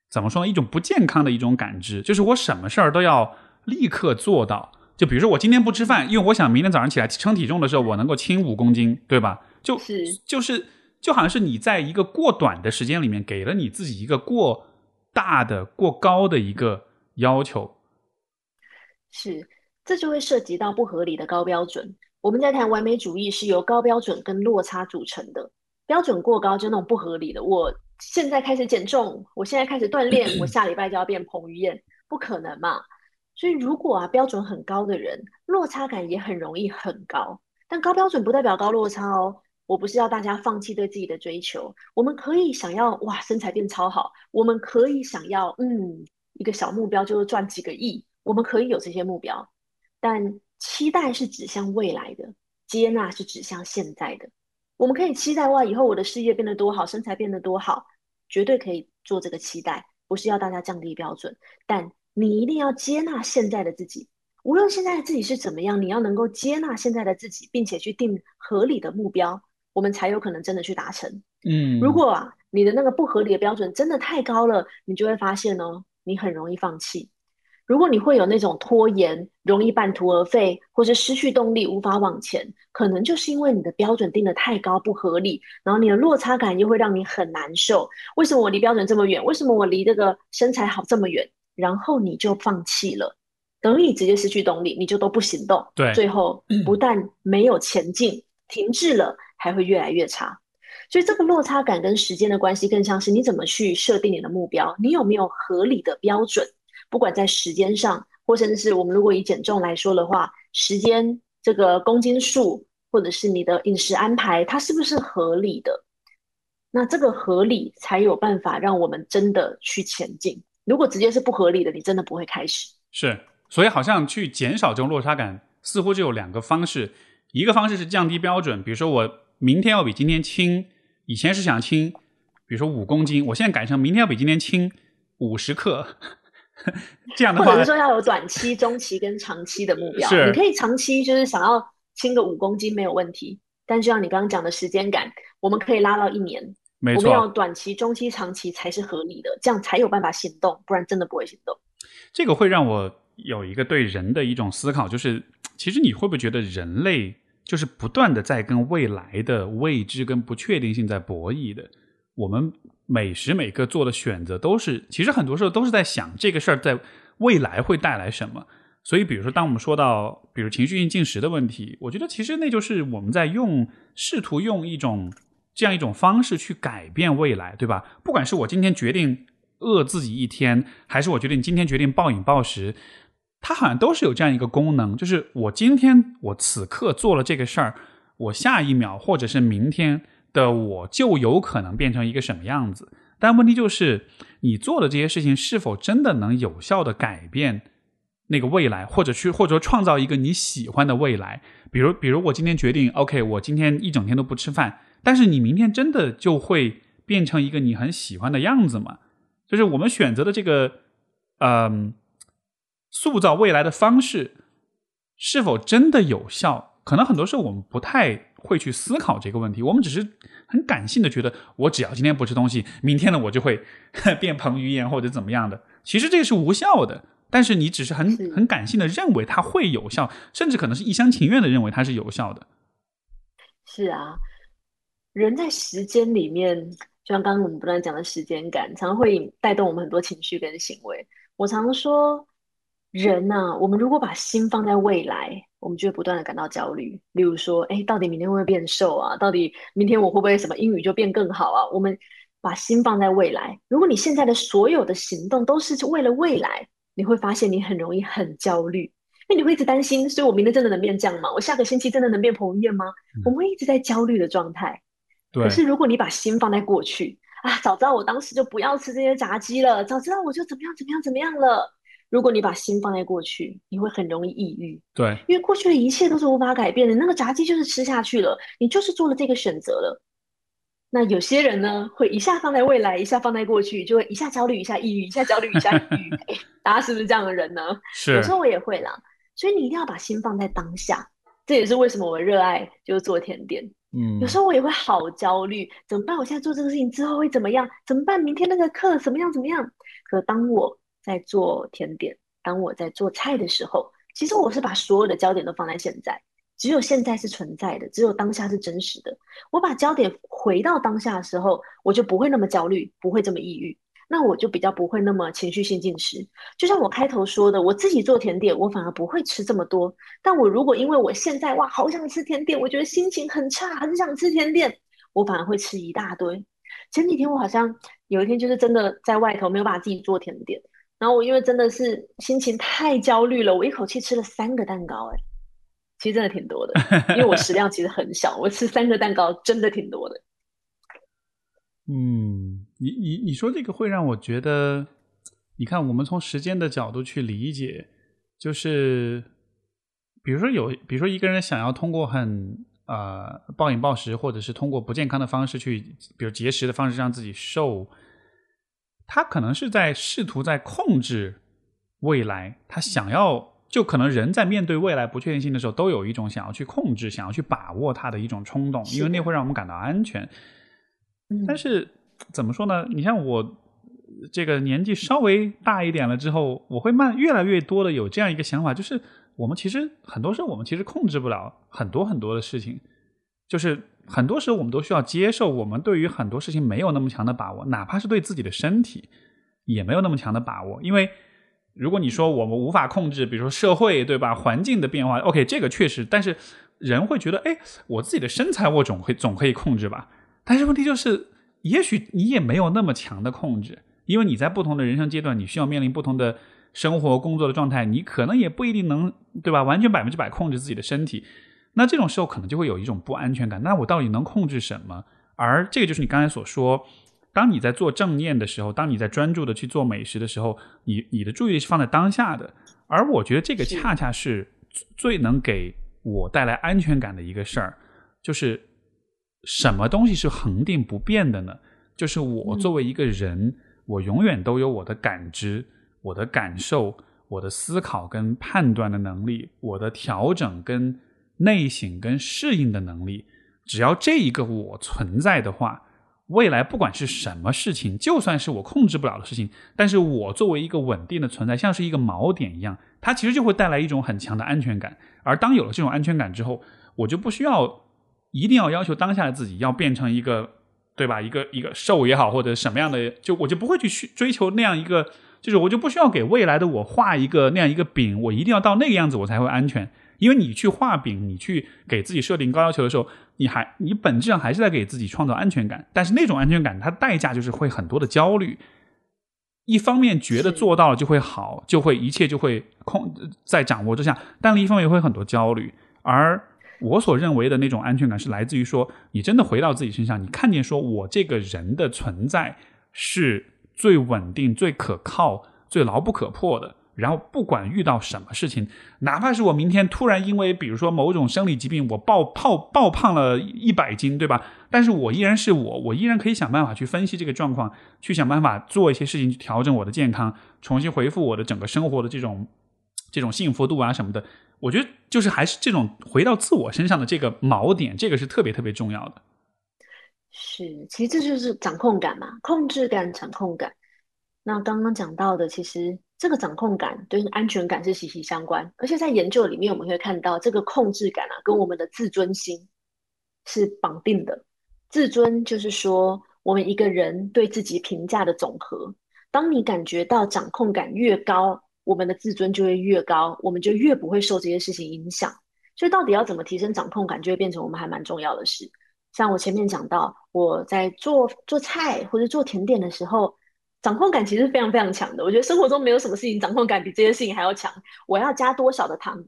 怎么说呢？一种不健康的一种感知，就是我什么事儿都要立刻做到。就比如说，我今天不吃饭，因为我想明天早上起来称体重的时候，我能够轻五公斤，对吧？就是就是就好像是你在一个过短的时间里面，给了你自己一个过大的、过高的一个要求，是。这就会涉及到不合理的高标准。我们在谈完美主义是由高标准跟落差组成的。标准过高就那种不合理的。我现在开始减重，我现在开始锻炼，我 下礼拜就要变彭于晏，不可能嘛？所以如果啊标准很高的人，落差感也很容易很高。但高标准不代表高落差哦。我不是要大家放弃对自己的追求，我们可以想要哇身材变超好，我们可以想要嗯一个小目标就是赚几个亿，我们可以有这些目标。但期待是指向未来的，接纳是指向现在的。我们可以期待哇，以后我的事业变得多好，身材变得多好，绝对可以做这个期待。不是要大家降低标准，但你一定要接纳现在的自己。无论现在的自己是怎么样，你要能够接纳现在的自己，并且去定合理的目标，我们才有可能真的去达成。嗯，如果啊，你的那个不合理的标准真的太高了，你就会发现哦，你很容易放弃。如果你会有那种拖延，容易半途而废，或是失去动力，无法往前，可能就是因为你的标准定的太高，不合理，然后你的落差感又会让你很难受。为什么我离标准这么远？为什么我离这个身材好这么远？然后你就放弃了，等你直接失去动力，你就都不行动。对，最后 不但没有前进，停滞了，还会越来越差。所以这个落差感跟时间的关系，更像是你怎么去设定你的目标，你有没有合理的标准？不管在时间上，或甚至是我们如果以减重来说的话，时间这个公斤数，或者是你的饮食安排，它是不是合理的？那这个合理才有办法让我们真的去前进。如果直接是不合理的，你真的不会开始。是，所以好像去减少这种落差感，似乎就有两个方式。一个方式是降低标准，比如说我明天要比今天轻，以前是想轻，比如说五公斤，我现在改成明天要比今天轻五十克。这样的话，或者是说要有短期、中期跟长期的目标。你可以长期就是想要轻个五公斤没有问题，但就像你刚刚讲的时间感，我们可以拉到一年。没错，我们要短期、中期、长期才是合理的，这样才有办法行动，不然真的不会行动。这个会让我有一个对人的一种思考，就是其实你会不会觉得人类就是不断的在跟未来的未知跟不确定性在博弈的？我们。每时每刻做的选择都是，其实很多时候都是在想这个事儿在未来会带来什么。所以，比如说，当我们说到比如情绪性进食的问题，我觉得其实那就是我们在用试图用一种这样一种方式去改变未来，对吧？不管是我今天决定饿自己一天，还是我决定今天决定暴饮暴食，它好像都是有这样一个功能，就是我今天我此刻做了这个事儿，我下一秒或者是明天。的我就有可能变成一个什么样子，但问题就是，你做的这些事情是否真的能有效的改变那个未来，或者去或者说创造一个你喜欢的未来？比如，比如我今天决定，OK，我今天一整天都不吃饭，但是你明天真的就会变成一个你很喜欢的样子吗？就是我们选择的这个，嗯，塑造未来的方式是否真的有效？可能很多时候我们不太。会去思考这个问题。我们只是很感性的觉得，我只要今天不吃东西，明天呢我就会 变彭于晏或者怎么样的。其实这个是无效的，但是你只是很很感性的认为它会有效，甚至可能是一厢情愿的认为它是有效的。是啊，人在时间里面，就像刚刚我们不断讲的时间感，常常会带动我们很多情绪跟行为。我常说，人呐、我们如果把心放在未来，我们就会不断的感到焦虑。例如说，哎，到底明天会不会变瘦啊？到底明天我会不会什么英语就变更好啊？我们把心放在未来，如果你现在的所有的行动都是为了未来，你会发现你很容易很焦虑。因为你会一直担心，所以我明天真的能变这样吗？我下个星期真的能变彭于晏吗？我们会一直在焦虑的状态。对可是如果你把心放在过去啊，早知道我当时就不要吃这些炸鸡了，早知道我就怎么样怎么样怎么样了。如果你把心放在过去，你会很容易抑郁，对因为过去的一切都是无法改变的。那个炸鸡就是吃下去了，你就是做了这个选择了。那有些人呢，会一下放在未来，一下放在过去，就会一下焦虑，一下抑郁，一下焦虑，一下抑郁。哎大家是不是这样的人呢？是有时候我也会啦，所以你一定要把心放在当下。这也是为什么我热爱就是做甜点。嗯有时候我也会好焦虑，怎么办？我现在做这个事情之后会怎么样？怎么办？明天那个课怎么样？怎么样？可当我在做甜点，当我在做菜的时候，其实我是把所有的焦点都放在现在，只有现在是存在的，只有当下是真实的。我把焦点回到当下的时候，我就不会那么焦虑，不会这么抑郁。那我就比较不会那么情绪性进食，就像我开头说的，我自己做甜点，我反而不会吃这么多。但我如果因为我现在哇好想吃甜点，我觉得心情很差，很想吃甜点，我反而会吃一大堆。前几天我好像有一天就是真的在外头没有把自己做甜点，然后我因为真的是心情太焦虑了，我一口气吃了三个蛋糕、哎，其实真的挺多的，因为我食量其实很小，我吃三个蛋糕真的挺多的。嗯，你你你说这个会让我觉得，你看，我们从时间的角度去理解，就是比如说有，比如说一个人想要通过很呃暴饮暴食，或者是通过不健康的方式去，比如节食的方式让自己瘦，他可能是在试图在控制未来，他想要。就可能人在面对未来不确定性的时候，都有一种想要去控制、想要去把握它的一种冲动，因为那会让我们感到安全。嗯，但是怎么说呢？你像我这个年纪稍微大一点了之后，我会慢越来越多的有这样一个想法，就是我们其实很多时候我们其实控制不了很多很多的事情，就是很多时候我们都需要接受，我们对于很多事情没有那么强的把握，哪怕是对自己的身体也没有那么强的把握，因为。如果你说我们无法控制，比如说社会对吧，环境的变化，OK，这个确实，但是人会觉得，哎，我自己的身材我总会总可以控制吧？但是问题就是，也许你也没有那么强的控制，因为你在不同的人生阶段，你需要面临不同的生活、工作的状态，你可能也不一定能对吧，完全百分之百控制自己的身体。那这种时候可能就会有一种不安全感。那我到底能控制什么？而这个就是你刚才所说。当你在做正念的时候，当你在专注的去做美食的时候，你你的注意力是放在当下的，而我觉得这个恰恰是最能给我带来安全感的一个事儿，就是什么东西是恒定不变的呢？就是我作为一个人，我永远都有我的感知、我的感受、我的思考跟判断的能力，我的调整跟内省跟适应的能力，只要这一个我存在的话。未来不管是什么事情，就算是我控制不了的事情，但是我作为一个稳定的存在，像是一个锚点一样，它其实就会带来一种很强的安全感。而当有了这种安全感之后，我就不需要一定要要求当下的自己要变成一个，对吧？一个一个瘦也好，或者什么样的，就我就不会去追求那样一个，就是我就不需要给未来的我画一个那样一个饼，我一定要到那个样子我才会安全。因为你去画饼，你去给自己设定高要求的时候，你还你本质上还是在给自己创造安全感，但是那种安全感它代价就是会很多的焦虑。一方面觉得做到了就会好，就会一切就会控在掌握之下，但另一方面也会很多焦虑。而我所认为的那种安全感是来自于说，你真的回到自己身上，你看见说我这个人的存在是最稳定、最可靠、最牢不可破的。然后不管遇到什么事情，哪怕是我明天突然因为比如说某种生理疾病，我爆爆爆胖了一百斤，对吧？但是我依然是我，我依然可以想办法去分析这个状况，去想办法做一些事情去调整我的健康，重新恢复我的整个生活的这种这种幸福度啊什么的。我觉得就是还是这种回到自我身上的这个锚点，这个是特别特别重要的。是，其实这就是掌控感嘛，控制感、掌控感。那刚刚讲到的，其实这个掌控感跟安全感是息息相关，而且在研究里面我们会看到，这个控制感啊，跟我们的自尊心是绑定的。自尊就是说，我们一个人对自己评价的总和。当你感觉到掌控感越高，我们的自尊就会越高，我们就越不会受这些事情影响。所以，到底要怎么提升掌控感，就会变成我们还蛮重要的事。像我前面讲到，我在做做菜或者做甜点的时候，掌控感其实非常非常强的。我觉得生活中没有什么事情掌控感比这些事情还要强。我要加多少的糖，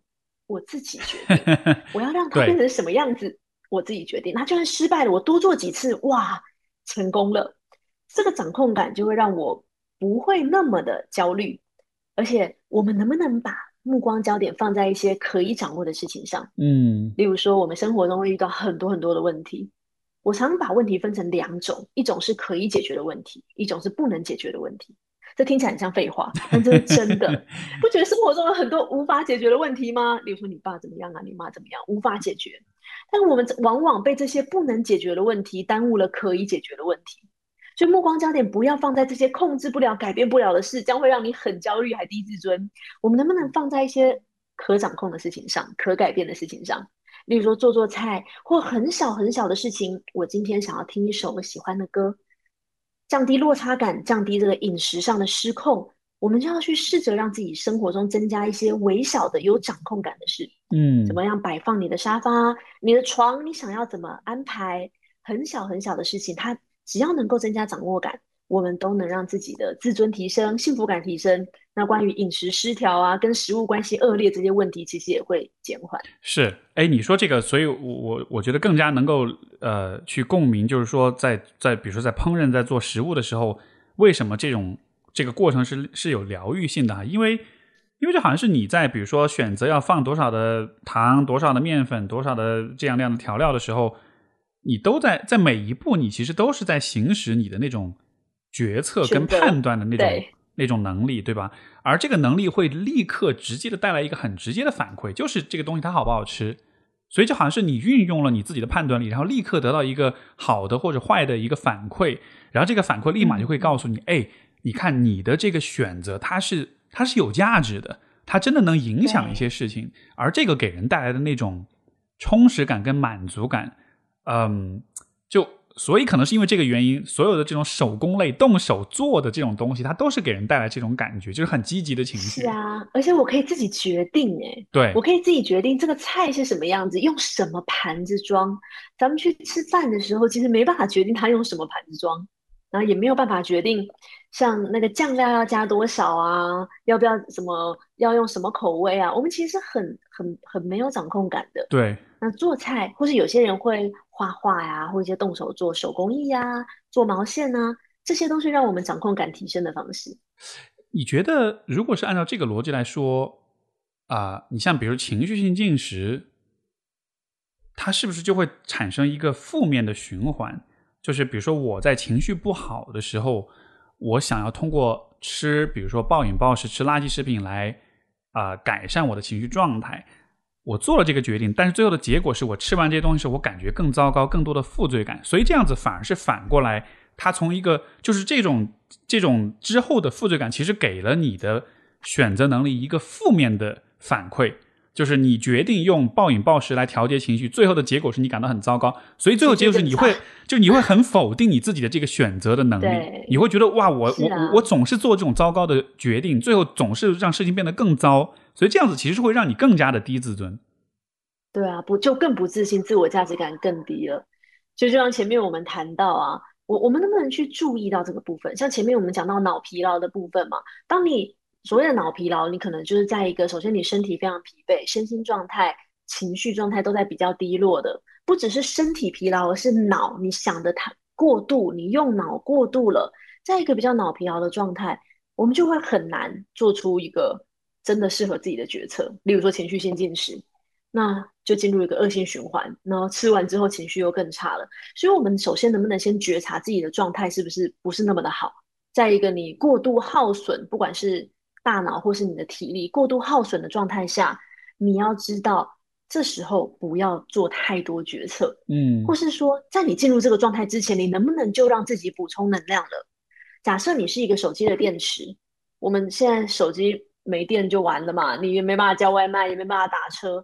我自己决定；我要让它变成什么样子，我自己决定。那就算失败了，我多做几次，哇，成功了。这个掌控感就会让我不会那么的焦虑，而且我们能不能把目光焦点放在一些可以掌握的事情上？嗯，例如说，我们生活中会遇到很多很多的问题。我常把问题分成两种，一种是可以解决的问题，一种是不能解决的问题。这听起来很像废话，但这是真的。不觉得生活中有很多无法解决的问题吗？比如说你爸怎么样啊，你妈怎么样，无法解决。但我们往往被这些不能解决的问题耽误了可以解决的问题。所以目光焦点不要放在这些控制不了、改变不了的事，将会让你很焦虑还低自尊。我们能不能放在一些可掌控的事情上、可改变的事情上？例如说做做菜，或很小很小的事情。我今天想要听一首我喜欢的歌，降低落差感，降低这个饮食上的失控。我们就要去试着让自己生活中增加一些微小的有掌控感的事。嗯，怎么样摆放你的沙发、你的床？你想要怎么安排？很小很小的事情，它只要能够增加掌握感。我们都能让自己的自尊提升、幸福感提升。那关于饮食失调啊，跟食物关系恶劣这些问题，其实也会减缓。是，哎，你说这个，所以我我我觉得更加能够呃去共鸣，就是说，在在比如说在烹饪、在做食物的时候，为什么这种这个过程是是有疗愈性的哈？因为因为就好像是你在比如说选择要放多少的糖、多少的面粉、多少的这样那样的调料的时候，你都在在每一步，你其实都是在行使你的那种。决策跟判断的那种那种能力，对吧？而这个能力会立刻直接的带来一个很直接的反馈，就是这个东西它好不好吃。所以就好像是你运用了你自己的判断力，然后立刻得到一个好的或者坏的一个反馈，然后这个反馈立马就会告诉你：哎，你看你的这个选择，它是它是有价值的，它真的能影响一些事情。而这个给人带来的那种充实感跟满足感，嗯，就。所以可能是因为这个原因，所有的这种手工类、动手做的这种东西，它都是给人带来这种感觉，就是很积极的情绪。是啊，而且我可以自己决定，哎，对我可以自己决定这个菜是什么样子，用什么盘子装。咱们去吃饭的时候，其实没办法决定它用什么盘子装，然后也没有办法决定像那个酱料要加多少啊，要不要什么，要用什么口味啊，我们其实很很很没有掌控感的。对，那做菜或是有些人会。画画呀，或者一些动手做手工艺呀，做毛线呢，这些都是让我们掌控感提升的方式。你觉得，如果是按照这个逻辑来说啊，你像比如情绪性进食，它是不是就会产生一个负面的循环？就是比如说我在情绪不好的时候，我想要通过吃，比如说暴饮暴食、吃垃圾食品来啊改善我的情绪状态。我做了这个决定，但是最后的结果是我吃完这些东西时，我感觉更糟糕，更多的负罪感。所以这样子反而是反过来，他从一个就是这种这种之后的负罪感，其实给了你的选择能力一个负面的反馈，就是你决定用暴饮暴食来调节情绪，最后的结果是你感到很糟糕。所以最后结果是你会 就你会很否定你自己的这个选择的能力，你会觉得哇，我我我我总是做这种糟糕的决定，最后总是让事情变得更糟。所以这样子其实会让你更加的低自尊，对啊，不就更不自信，自我价值感更低了。就就像前面我们谈到啊，我我们能不能去注意到这个部分？像前面我们讲到脑疲劳的部分嘛，当你所谓的脑疲劳，你可能就是在一个首先你身体非常疲惫，身心状态、情绪状态都在比较低落的，不只是身体疲劳，而是脑你想的太过度，你用脑过度了，在一个比较脑疲劳的状态，我们就会很难做出一个。真的适合自己的决策，例如说情绪性进食，那就进入一个恶性循环，然后吃完之后情绪又更差了。所以，我们首先能不能先觉察自己的状态是不是不是那么的好？在一个你过度耗损，不管是大脑或是你的体力过度耗损的状态下，你要知道，这时候不要做太多决策，嗯或是说，在你进入这个状态之前，你能不能就让自己补充能量了？假设你是一个手机的电池，我们现在手机没电就完了嘛，你也没办法叫外卖，也没办法打车。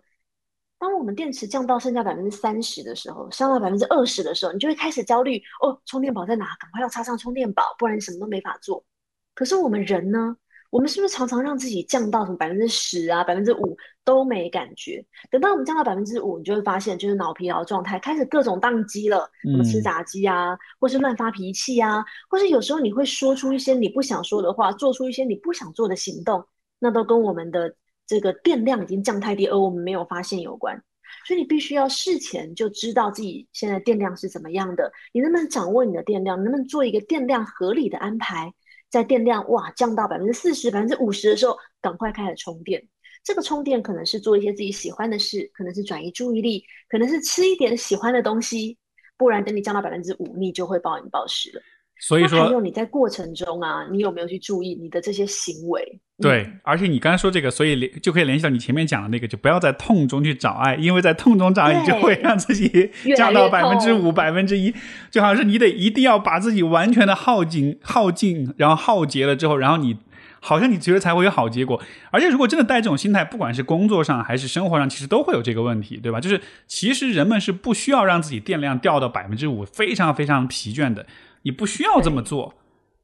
当我们电池降到剩下百分之三十的时候，降到百分之二十的时候，你就会开始焦虑哦，充电宝在哪？赶快要插上充电宝，不然你什么都没法做。可是我们人呢？我们是不是常常让自己降到什么百分之十啊、百分之五都没感觉？等到我们降到百分之五，你就会发现就是脑疲劳状态，开始各种宕机了，什么吃嗯炸鸡啊，或是乱发脾气啊，或是有时候你会说出一些你不想说的话，做出一些你不想做的行动，那都跟我们的这个电量已经降太低，而我们没有发现有关。所以你必须要事前就知道自己现在电量是怎么样的，你能不能掌握你的电量，能不能做一个电量合理的安排，在电量哇降到百分之四十、百分之五十的时候，赶快开始充电。这个充电可能是做一些自己喜欢的事，可能是转移注意力，可能是吃一点喜欢的东西，不然等你降到百分之五，你就会暴饮暴食了。所以说还有，你在过程中啊，你有没有去注意你的这些行为？对嗯，而且你刚才说这个，所以联就可以联系到你前面讲的那个，就不要在痛中去找爱，因为在痛中找爱，你就会让自己降到百分之五、百分之一，就好像是你得一定要把自己完全的耗尽、耗尽，然后耗竭了之后，然后你好像你觉得才会有好结果。而且如果真的带这种心态，不管是工作上还是生活上，其实都会有这个问题，对吧？就是其实人们是不需要让自己电量掉到百分之五，非常非常疲倦的，你不需要这么做。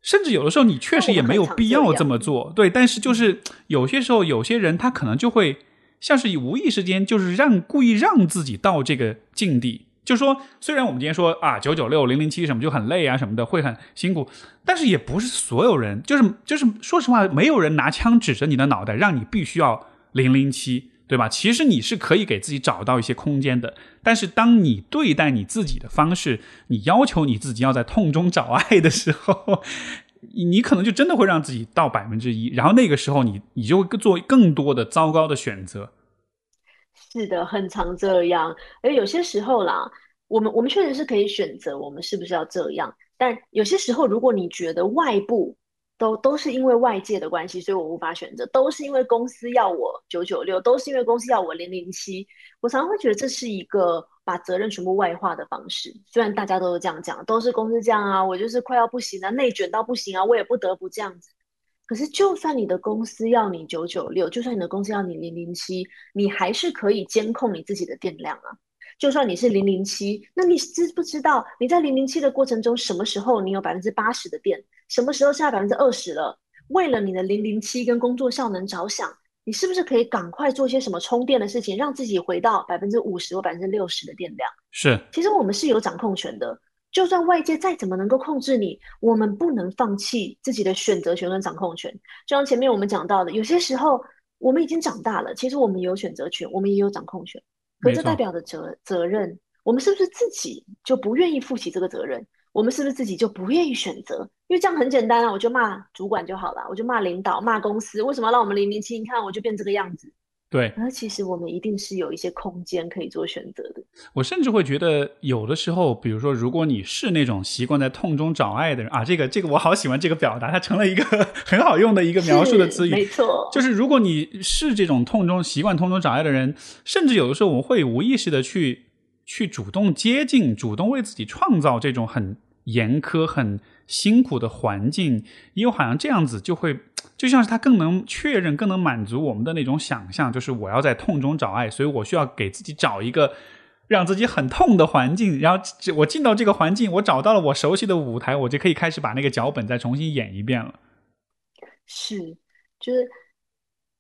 甚至有的时候你确实也没有必要这么做，对。但是就是有些时候，有些人他可能就会像是以无意之间，就是让故意让自己到这个境地。就说，虽然我们今天说啊，九九六、零零七什么就很累啊什么的，会很辛苦，但是也不是所有人，就是就是说实话，没有人拿枪指着你的脑袋，让你必须要零零七，对吧？其实你是可以给自己找到一些空间的。但是当你对待你自己的方式，你要求你自己要在痛中找爱的时候，你可能就真的会让自己到百分之一，然后那个时候你你就会做更多的糟糕的选择。是的，很常这样。而有些时候啦，我们我们确实是可以选择我们是不是要这样，但有些时候，如果你觉得外部都都是因为外界的关系，所以我无法选择，都是因为公司要我九九六，都是因为公司要我零零七，我常常会觉得这是一个把责任全部外化的方式。虽然大家都是这样讲，都是公司这样啊，我就是快要不行了，内卷到不行啊，我也不得不这样子。可是，就算你的公司要你九九六，就算你的公司要你零零七，你还是可以监控你自己的电量啊。就算你是零零七，那你知不知道你在零零七的过程中，什么时候你有百分之八十的电，什么时候剩下百分之二十了？为了你的零零七跟工作效能着想，你是不是可以赶快做些什么充电的事情，让自己回到百分之五十或百分之六十的电量？是，其实我们是有掌控权的。就算外界再怎么能够控制你，我们不能放弃自己的选择权跟掌控权。就像前面我们讲到的，有些时候我们已经长大了，其实我们有选择权，我们也有掌控权。可这代表的责责任，我们是不是自己就不愿意负起这个责任？我们是不是自己就不愿意选择？因为这样很简单啊，我就骂主管就好了，我就骂领导、骂公司，为什么要让我们零零七？你看我就变这个样子。对。那其实我们一定是有一些空间可以做选择的。我甚至会觉得，有的时候，比如说，如果你是那种习惯在痛中找爱的人啊，这个这个我好喜欢这个表达，它成了一个 很好用的一个描述的词语。没错，就是如果你是这种痛中习惯痛中找爱的人，甚至有的时候我们会无意识的去去主动接近，主动为自己创造这种很严苛、很辛苦的环境，因为好像这样子就会。就像是它更能确认、更能满足我们的那种想象，就是我要在痛中找爱，所以我需要给自己找一个让自己很痛的环境，然后我进到这个环境，我找到了我熟悉的舞台，我就可以开始把那个脚本再重新演一遍了。是，就是，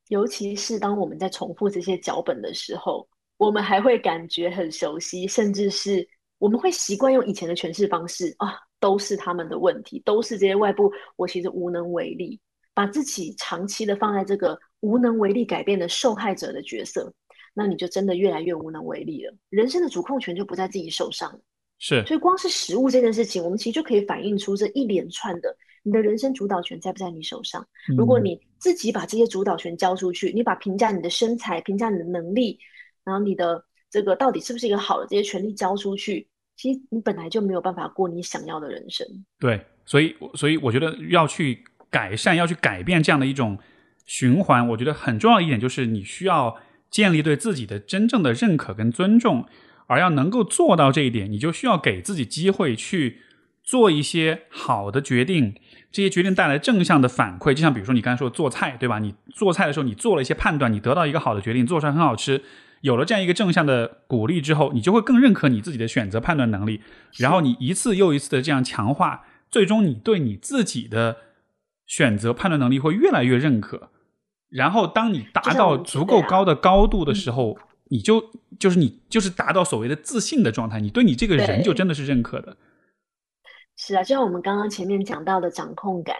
尤其是当我们在重复这些脚本的时候，我们还会感觉很熟悉，甚至是我们会习惯用以前的诠释方式啊，都是他们的问题，都是这些外部，我其实无能为力，把自己长期的放在这个无能为力改变的受害者的角色，那你就真的越来越无能为力了，人生的主控权就不在自己手上了。是，所以光是食物这件事情，我们其实就可以反映出这一连串的，你的人生主导权在不在你手上？如果嗯你自己把这些主导权交出去，你把评价你的身材、评价你的能力，然后你的这个到底是不是一个好的这些权利交出去，其实你本来就没有办法过你想要的人生。对，所以所以我觉得要去改善、要去改变这样的一种循环，我觉得很重要的一点就是你需要建立对自己的真正的认可跟尊重，而要能够做到这一点，你就需要给自己机会去做一些好的决定，这些决定带来正向的反馈。就像比如说你刚才说做菜，对吧？你做菜的时候，你做了一些判断，你得到一个好的决定，做出来很好吃。有了这样一个正向的鼓励之后，你就会更认可你自己的选择判断能力，然后你一次又一次的这样强化，最终你对你自己的选择判断能力会越来越认可。然后当你达到足够高的高度的时候，你就就是你就是达到所谓的自信的状态，你对你这个人就真的是认可的。是啊，就像我们刚刚前面讲到的掌控感。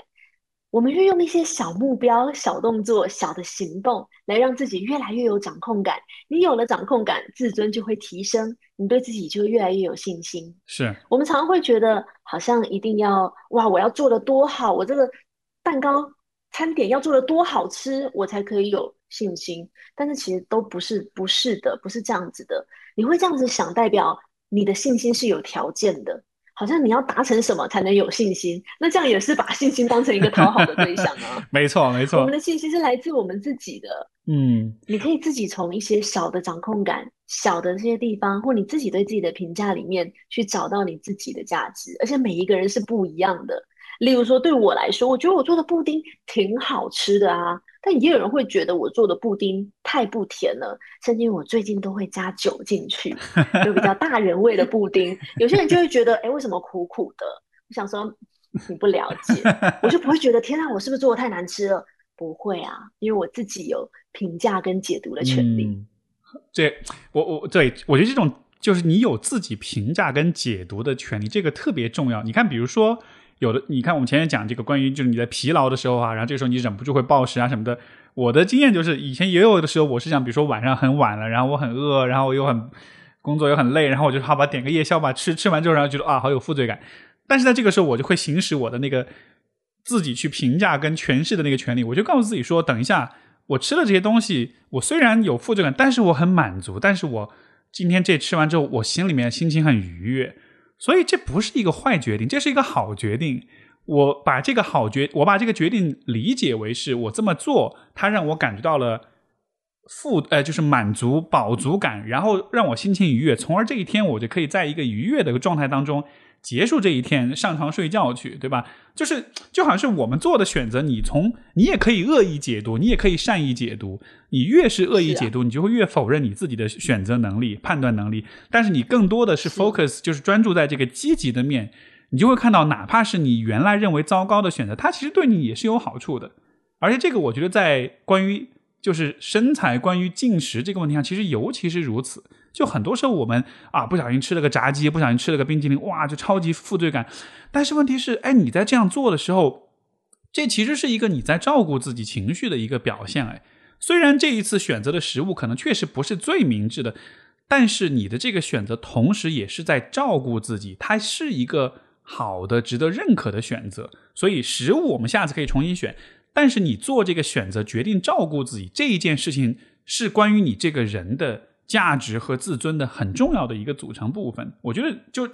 我们运用一些小目标、小动作、小的行动，来让自己越来越有掌控感。你有了掌控感，自尊就会提升，你对自己就越来越有信心。是我们常常会觉得，好像一定要哇，我要做的多好，我这个蛋糕餐点要做的多好吃，我才可以有信心。但是其实都不是，不是的，不是这样子的。你会这样子想，代表你的信心是有条件的。好像你要达成什么才能有信心？那这样也是把信心当成一个讨好的对象啊。没错，没错。我们的信心是来自我们自己的。嗯，你可以自己从一些小的掌控感、小的这些地方，或你自己对自己的评价里面去找到你自己的价值。而且每一个人是不一样的。例如说，对我来说，我觉得我做的布丁挺好吃的啊。但也有人会觉得我做的布丁太不甜了，甚至我最近都会加酒进去，就比较大人味的布丁。有些人就会觉得，哎，为什么苦苦的？我想说，你不了解，我就不会觉得，天啊，我是不是做的太难吃了？不会啊，因为我自己有评价跟解读的权利。这，我我对我觉得这种就是你有自己评价跟解读的权利，这个特别重要。你看，比如说。有的，你看我们前面讲这个关于就是你在疲劳的时候啊，然后这个时候你忍不住会暴食啊什么的。我的经验就是以前也有的时候，我是想，比如说晚上很晚了，然后我很饿，然后我又很工作又很累，然后我就好吧点个夜宵吧，吃吃完之后然后觉得啊好有负罪感。但是在这个时候，我就会行使我的那个自己去评价跟诠释的那个权利，我就告诉自己说，等一下我吃了这些东西，我虽然有负罪感，但是我很满足，但是我今天这吃完之后，我心里面心情很愉悦。所以这不是一个坏决定，这是一个好决定。我把这个好决，我把这个决定理解为是我这么做，它让我感觉到了富，呃，就是满足、饱足感，然后让我心情愉悦，从而这一天我就可以在一个愉悦的状态当中。结束这一天，上床睡觉去，对吧？就是就好像是我们做的选择，你从你也可以恶意解读，你也可以善意解读。你越是恶意解读，你就会越否认你自己的选择能力、判断能力。但是你更多的是 focus，就是专注在这个积极的面，你就会看到，哪怕是你原来认为糟糕的选择，它其实对你也是有好处的。而且这个，我觉得在关于就是身材、关于进食这个问题上，其实尤其是如此。就很多时候我们啊不小心吃了个炸鸡，不小心吃了个冰淇淋，哇，就超级负罪感。但是问题是，哎，你在这样做的时候，这其实是一个你在照顾自己情绪的一个表现。哎，虽然这一次选择的食物可能确实不是最明智的，但是你的这个选择同时也是在照顾自己，它是一个好的、值得认可的选择。所以食物我们下次可以重新选，但是你做这个选择，决定照顾自己这一件事情，是关于你这个人的。价值和自尊的很重要的一个组成部分，我觉得就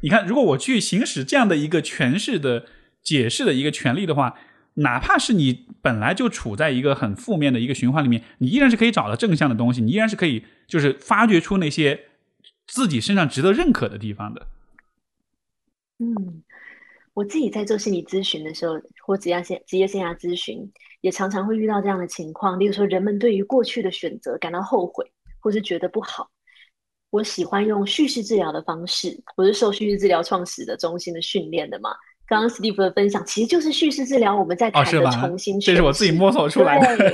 你看，如果我去行使这样的一个诠释的解释的一个权利的话，哪怕是你本来就处在一个很负面的一个循环里面，你依然是可以找到正向的东西，你依然是可以就是发掘出那些自己身上值得认可的地方的。嗯，我自己在做心理咨询的时候，或职业线职业生涯咨询，也常常会遇到这样的情况，例如说，人们对于过去的选择感到后悔。或是觉得不好，我喜欢用叙事治疗的方式，我是受叙事治疗创始的中心的训练的嘛。刚刚 Steve 的分享其实就是叙事治疗，我们在谈的重新这是我自己摸索出来的。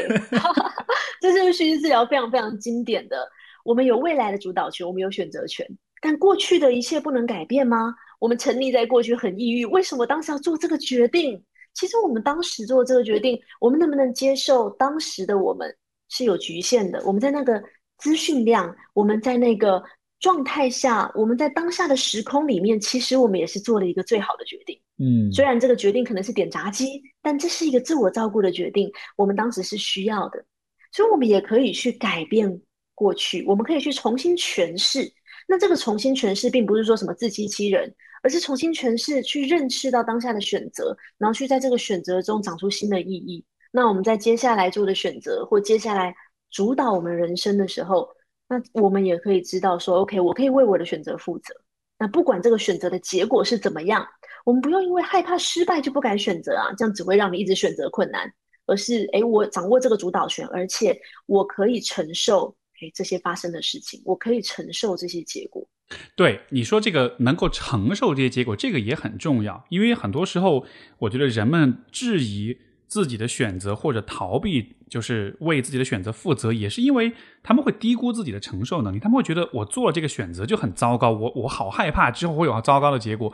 这是叙事治疗非常非常经典的。我们有未来的主导权，我们有选择权，但过去的一切不能改变吗？我们沉溺在过去很抑郁，为什么当时要做这个决定？其实我们当时做这个决定，我们能不能接受当时的我们是有局限的？我们在那个。资讯量，我们在那个状态下，我们在当下的时空里面，其实我们也是做了一个最好的决定。嗯，虽然这个决定可能是点炸鸡，但这是一个自我照顾的决定，我们当时是需要的，所以我们也可以去改变过去，我们可以去重新诠释。那这个重新诠释，并不是说什么自欺欺人，而是重新诠释，去认识到当下的选择，然后去在这个选择中长出新的意义。那我们在接下来做的选择，或接下来。主导我们人生的时候，那我们也可以知道说，OK，我可以为我的选择负责。那不管这个选择的结果是怎么样，我们不用因为害怕失败就不敢选择啊，这样只会让你一直选择困难。而是，哎，我掌握这个主导权，而且我可以承受，哎，这些发生的事情，我可以承受这些结果。对你说这个能够承受这些结果，这个也很重要。因为很多时候，我觉得人们质疑自己的选择或者逃避，就是为自己的选择负责，也是因为他们会低估自己的承受能力。他们会觉得我做了这个选择就很糟糕，我我好害怕之后会有糟糕的结果。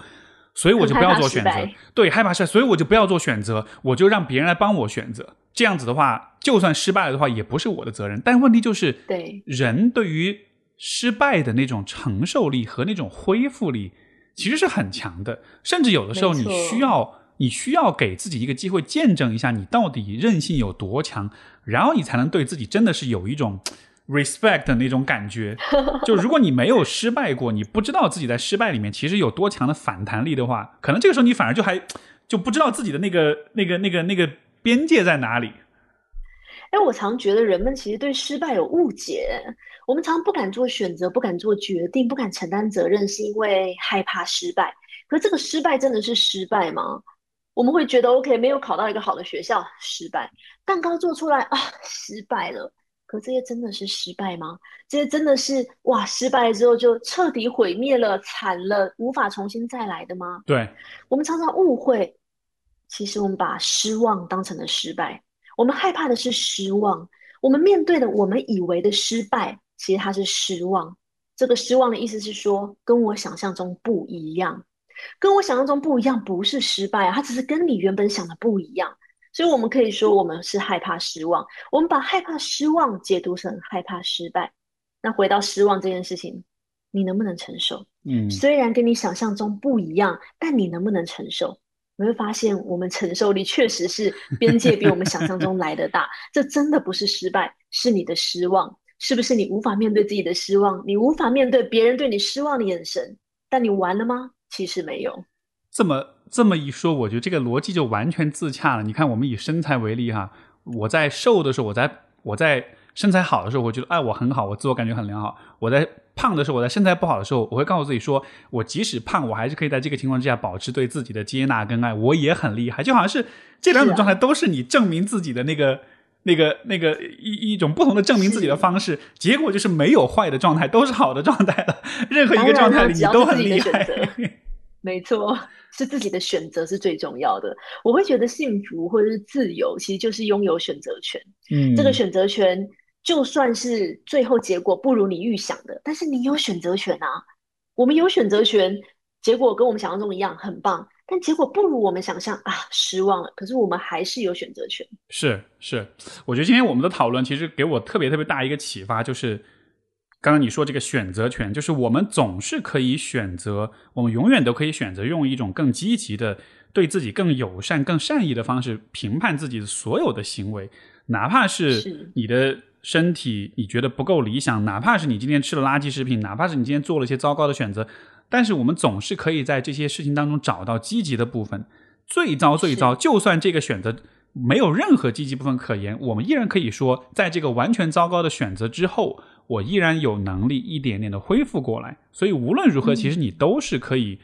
所以我就不要做选择，对，害怕失败，所以我就不要做选择，我就让别人来帮我选择。这样子的话，就算失败了的话，也不是我的责任。但问题就是，对人对于失败的那种承受力和那种恢复力，其实是很强的。甚至有的时候，你需要你需要给自己一个机会，见证一下你到底韧性有多强，然后你才能对自己真的是有一种。respect 的那种感觉，就如果你没有失败过，你不知道自己在失败里面其实有多强的反弹力的话，可能这个时候你反而就还 就不知道自己的那个那个那个那个边界在哪里。哎，我常觉得人们其实对失败有误解，我们常不敢做选择，不敢做决定，不敢承担责任，是因为害怕失败。可这个失败真的是失败吗？我们会觉得 OK，没有考到一个好的学校，失败；蛋糕做出来啊，失败了。可这些真的是失败吗？这些真的是哇，失败之后就彻底毁灭了、惨了，无法重新再来的吗？对，我们常常误会，其实我们把失望当成了失败，我们害怕的是失望，我们面对的我们以为的失败，其实它是失望。这个失望的意思是说，跟我想象中不一样，跟我想象中不一样，不是失败啊，它只是跟你原本想的不一样。所以，我们可以说，我们是害怕失望。我们把害怕失望解读成害怕失败。那回到失望这件事情，你能不能承受？嗯，虽然跟你想象中不一样，但你能不能承受？你会发现，我们承受力确实是边界比我们想象中来的大。这真的不是失败，是你的失望。是不是你无法面对自己的失望？你无法面对别人对你失望的眼神？但你完了吗？其实没有。这么这么一说，我觉得这个逻辑就完全自洽了。你看，我们以身材为例哈，我在瘦的时候，我在我在身材好的时候，我觉得哎，我很好，我自我感觉很良好。我在胖的时候，我在身材不好的时候，我会告诉自己说，我即使胖，我还是可以在这个情况之下保持对自己的接纳跟爱，我也很厉害。就好像是这两种状态都是你证明自己的那个那个那个一一种不同的证明自己的方式。结果就是没有坏的状态，都是好的状态了。任何一个状态里，你都很厉害。没错。是自己的选择是最重要的。我会觉得幸福或者是自由，其实就是拥有选择权。嗯，这个选择权就算是最后结果不如你预想的，但是你有选择权啊。我们有选择权，结果跟我们想象中一样，很棒。但结果不如我们想象啊，失望了。可是我们还是有选择权。是是，我觉得今天我们的讨论其实给我特别特别大一个启发，就是。刚刚你说这个选择权，就是我们总是可以选择，我们永远都可以选择用一种更积极的、对自己更友善、更善意的方式评判自己的所有的行为，哪怕是你的身体你觉得不够理想，哪怕是你今天吃了垃圾食品，哪怕是你今天做了一些糟糕的选择，但是我们总是可以在这些事情当中找到积极的部分。最糟最糟，就算这个选择没有任何积极部分可言，我们依然可以说，在这个完全糟糕的选择之后。我依然有能力一点点的恢复过来，所以无论如何，其实你都是可以，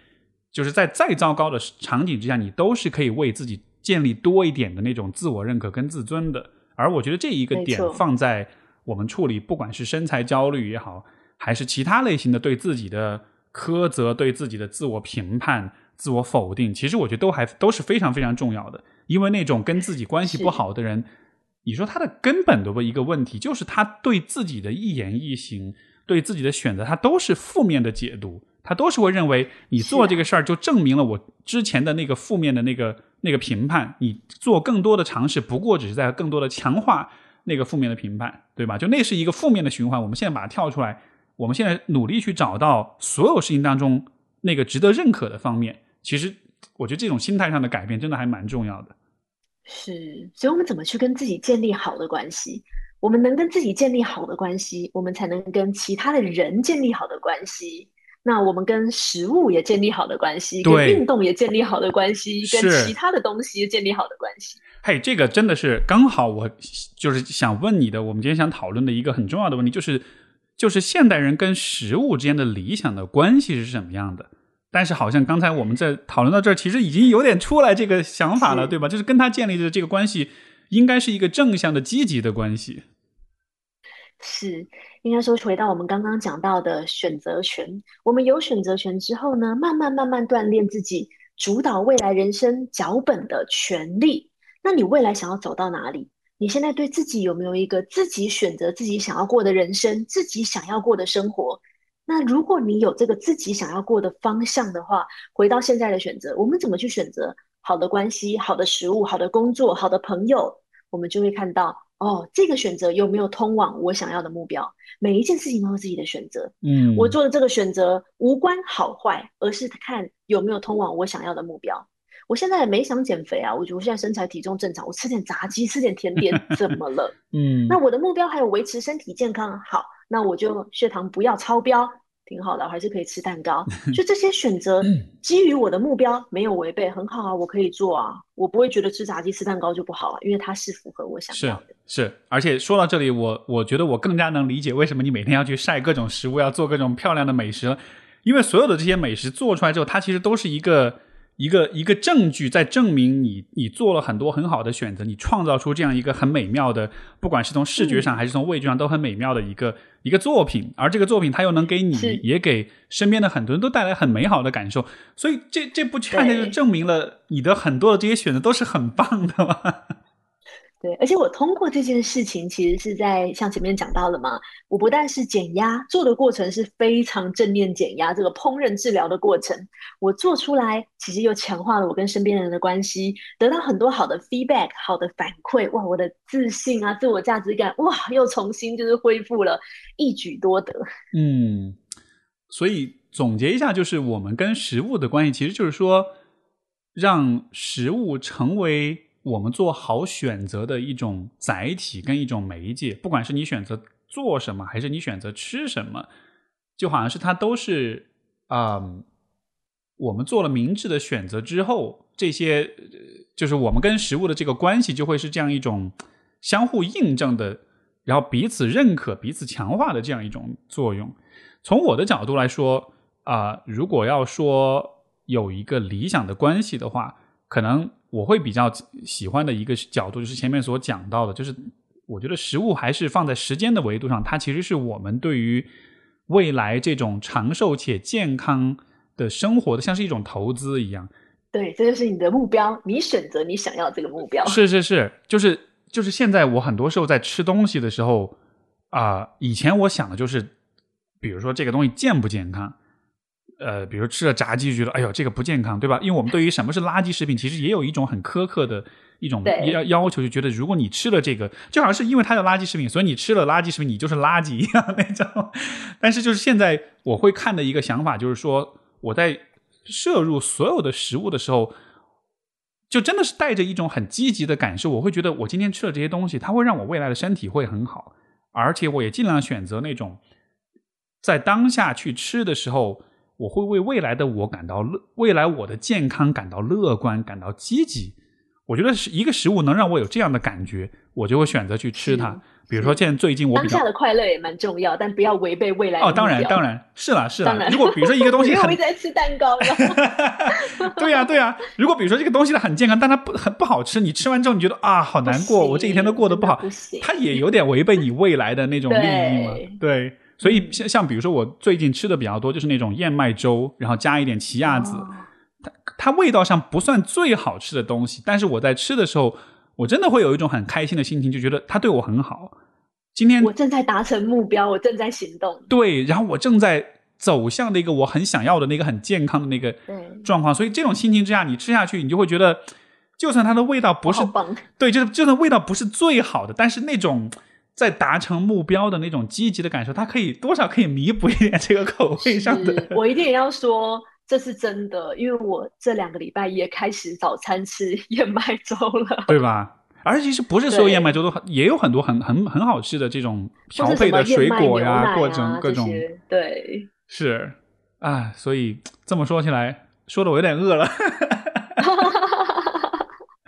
就是在再糟糕的场景之下，你都是可以为自己建立多一点的那种自我认可跟自尊的。而我觉得这一个点放在我们处理，不管是身材焦虑也好，还是其他类型的对自己的苛责、对自己的自我评判、自我否定，其实我觉得都还都是非常非常重要的。因为那种跟自己关系不好的人。你说他的根本的一个问题，就是他对自己的一言一行、对自己的选择，他都是负面的解读，他都是会认为你做这个事儿就证明了我之前的那个负面的那个那个评判，你做更多的尝试，不过只是在更多的强化那个负面的评判，对吧？就那是一个负面的循环。我们现在把它跳出来，我们现在努力去找到所有事情当中那个值得认可的方面。其实，我觉得这种心态上的改变真的还蛮重要的。是，所以我们怎么去跟自己建立好的关系？我们能跟自己建立好的关系，我们才能跟其他的人建立好的关系。那我们跟食物也建立好的关系，跟运动也建立好的关系，跟其他的东西也建立好的关系。嘿，这个真的是刚好，我就是想问你的，我们今天想讨论的一个很重要的问题，就是就是现代人跟食物之间的理想的关系是什么样的？但是好像刚才我们在讨论到这儿，其实已经有点出来这个想法了，对吧？就是跟他建立的这个关系，应该是一个正向的、积极的关系。是，应该说回到我们刚刚讲到的选择权，我们有选择权之后呢，慢慢慢慢锻炼自己主导未来人生脚本的权利。那你未来想要走到哪里？你现在对自己有没有一个自己选择自己想要过的人生，自己想要过的生活？那如果你有这个自己想要过的方向的话，回到现在的选择，我们怎么去选择好的关系、好的食物、好的工作、好的朋友？我们就会看到，哦，这个选择有没有通往我想要的目标？每一件事情都有自己的选择，嗯我做的这个选择无关好坏，而是看有没有通往我想要的目标。我现在也没想减肥啊，我觉得我现在身材体重正常，我吃点炸鸡，吃点甜点，怎么了？嗯，那我的目标还有维持身体健康，好，那我就血糖不要超标，挺好的，我还是可以吃蛋糕。就这些选择，基于我的目标没有违背，很好啊，我可以做啊，我不会觉得吃炸鸡、吃蛋糕就不好啊，因为它是符合我想要的。是，而且说到这里，我我觉得我更加能理解为什么你每天要去晒各种食物，要做各种漂亮的美食了，因为所有的这些美食做出来之后，它其实都是一个一个一个证据，在证明你你做了很多很好的选择，你创造出这样一个很美妙的，不管是从视觉上还是从味觉上都很美妙的一个一个作品，而这个作品它又能给你也给身边的很多人都带来很美好的感受，所以这这不恰恰就证明了你的很多的这些选择都是很棒的嘛？对，而且我通过这件事情，其实是在像前面讲到了嘛，我不但是减压，做的过程是非常正念减压，这个烹饪治疗的过程，我做出来，其实又强化了我跟身边人的关系，得到很多好的 feedback，好的反馈，哇，我的自信啊，自我价值感，哇，又重新就是恢复了，一举多得。嗯，所以总结一下，就是我们跟食物的关系，其实就是说，让食物成为我们做好选择的一种载体跟一种媒介。不管是你选择做什么，还是你选择吃什么，就好像是它都是啊、我们做了明智的选择之后，这些就是我们跟食物的这个关系，就会是这样一种相互印证的，然后彼此认可、彼此强化的这样一种作用。从我的角度来说，啊、如果要说有一个理想的关系的话，可能我会比较喜欢的一个角度，就是前面所讲到的，就是我觉得食物还是放在时间的维度上，它其实是我们对于未来这种长寿且健康的生活的，像是一种投资一样。对，这就是你的目标，你选择你想要这个目标。是是是，就是就是现在我很多时候在吃东西的时候啊、以前我想的就是，比如说这个东西健不健康，呃，比如吃了炸鸡就觉得哎呦这个不健康，对吧？因为我们对于什么是垃圾食品，其实也有一种很苛刻的一种要要求，就觉得如果你吃了这个，就好像是因为它叫垃圾食品，所以你吃了垃圾食品，你就是垃圾一样那种。但是就是现在我会看的一个想法，就是说我在摄入所有的食物的时候，就真的是带着一种很积极的感受。我会觉得我今天吃了这些东西，它会让我未来的身体会很好，而且我也尽量选择那种在当下去吃的时候，我会为未来的我感到乐，未来我的健康感到乐观，感到积极。我觉得是一个食物能让我有这样的感觉，我就会选择去吃它。比如说，现在最近我比较当下的快乐也蛮重要，但不要违背未来哦，当然当然是啦是啦当。然如果比如说一个东西 很我一直在吃蛋糕，对呀、对呀、如果比如说这个东西它很健康，但它不很不好吃，你吃完之后你觉得啊好难过，我这一天都过得不好，它也有点违背你未来的那种利益嘛。对对，所以像像比如说我最近吃的比较多，就是那种燕麦粥，然后加一点奇亚籽，哦它味道上不算最好吃的东西，但是我在吃的时候，我真的会有一种很开心的心情，就觉得它对我很好。今天我正在达成目标，我正在行动。对，然后我正在走向那个我很想要的那个很健康的那个，状况，所以这种心情之下，你吃下去，你就会觉得，就算它的味道不是对，就是就算味道不是最好的，但是那种在达成目标的那种积极的感受，它可以多少可以弥补一点这个口味上的。我一定要说这是真的，因为我这两个礼拜也开始早餐吃燕麦粥了，对吧？而且其实不是所有燕麦粥都很，也有很多很很很好吃的这种调配的水果呀，各种各种，对，是。啊，所以这么说起来，说的我有点饿了。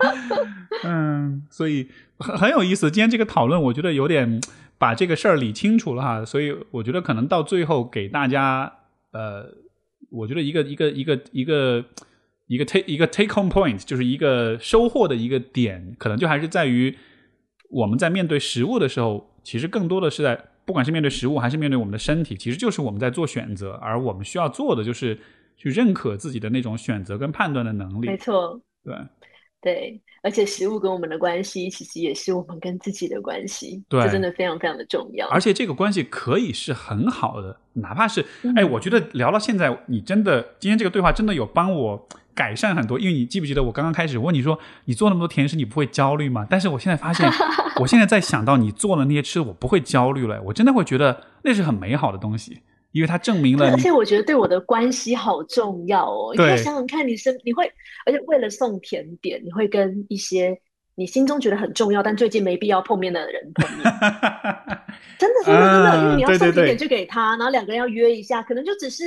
嗯，所以很很有意思。今天这个讨论，我觉得有点把这个事儿理清楚了哈。所以我觉得可能到最后给大家，呃，我觉得一个一个一个一个一个 take 一个 take home point，就是一个收获的一个点，可能就还是在于我们在面对食物的时候，其实更多的是在不管是面对食物还是面对我们的身体，其实就是我们在做选择，而我们需要做的就是去认可自己的那种选择跟判断的能力。没错，对。对，而且食物跟我们的关系，其实也是我们跟自己的关系，对，这真的非常非常的重要。而且这个关系可以是很好的，哪怕是哎，我觉得聊到现在，你真的今天这个对话真的有帮我改善很多。因为你记不记得我刚刚开始问你说，你做那么多甜食，你不会焦虑吗？但是我现在发现，我现在在想到你做的那些吃的，我不会焦虑了，我真的会觉得那是很美好的东西。因为它证明了，而且我觉得对我的关系好重要哦。你想想看，你身你会，而且为了送甜点，你会跟一些你心中觉得很重要但最近没必要碰面的人碰面。真的真的真的，因为你要送甜点就给他，然后两个人要约一下，可能就只是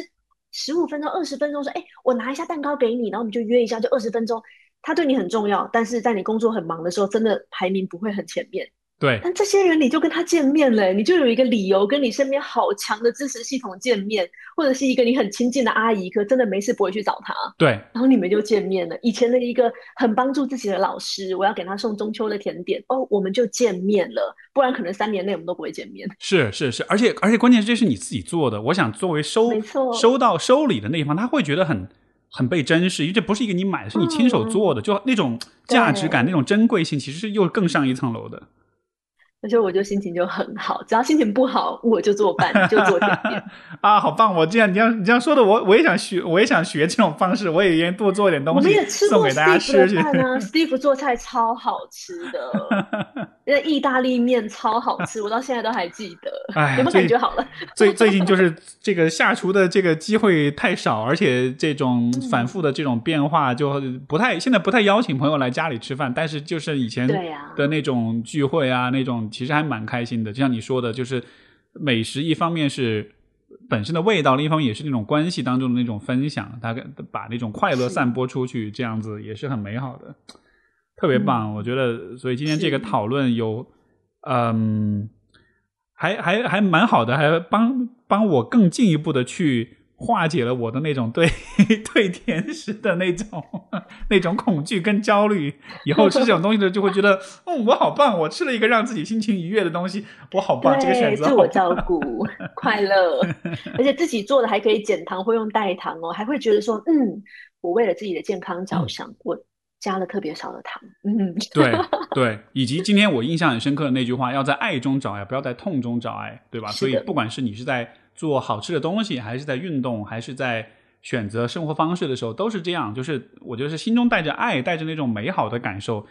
十五分钟、二十分钟，说哎，我拿一下蛋糕给你，然后我们就约一下，就二十分钟。他对你很重要，但是在你工作很忙的时候，真的排名不会很前面。对，但这些人你就跟他见面了，你就有一个理由跟你身边好强的支持系统见面，或者是一个你很亲近的阿姨，可真的没事不会去找他。对，然后你们就见面了。以前的一个很帮助自己的老师，我要给他送中秋的甜点，哦，我们就见面了。不然可能三年内我们都不会见面。是是是，而且而且关键是这是你自己做的，我想作为收收到收礼的那一方，他会觉得很很被珍视，因为这不是一个你买的，是你亲手做的，就那种价值感、那种珍贵性，其实是又更上一层楼的。而且我就心情就很好，只要心情不好，我就做饭，就做甜点 啊，好棒！我这样，你这样你这样说的，我我也想学，我也想学这种方式，我也愿意多做点东西，我们也吃送给大家吃吃。Steve 做菜超好吃的，那意大利面超好吃，我到现在都还记得。哎有没有感觉好了？最最近就是这个下厨的这个机会太少，而且这种反复的这种变化就不太，现在不太邀请朋友来家里吃饭，但是就是以前的那种聚会啊，那种。其实还蛮开心的，就像你说的，就是美食一方面是本身的味道，另一方面也是那种关系当中的那种分享，大概把那种快乐散播出去，这样子也是很美好的，特别棒。我觉得，所以今天这个讨论有，嗯，还还还蛮好的，还帮帮我更进一步的去。化解了我的那种对 对甜食的那种 那种恐惧跟焦虑，以后吃这种东西的就会觉得，嗯，我好棒，我吃了一个让自己心情愉悦的东西，我好棒，这个选择自我照顾，快乐，而且自己做的还可以减糖或用代糖哦，还会觉得说，嗯，我为了自己的健康着想，我加了特别少的糖，嗯，对对，以及今天我印象很深刻的那句话，要在爱中找爱，不要在痛中找爱，对吧？所以不管是你是在。做好吃的东西，还是在运动，还是在选择生活方式的时候，都是这样。就是我觉得是心中带着爱，带着那种美好的感受。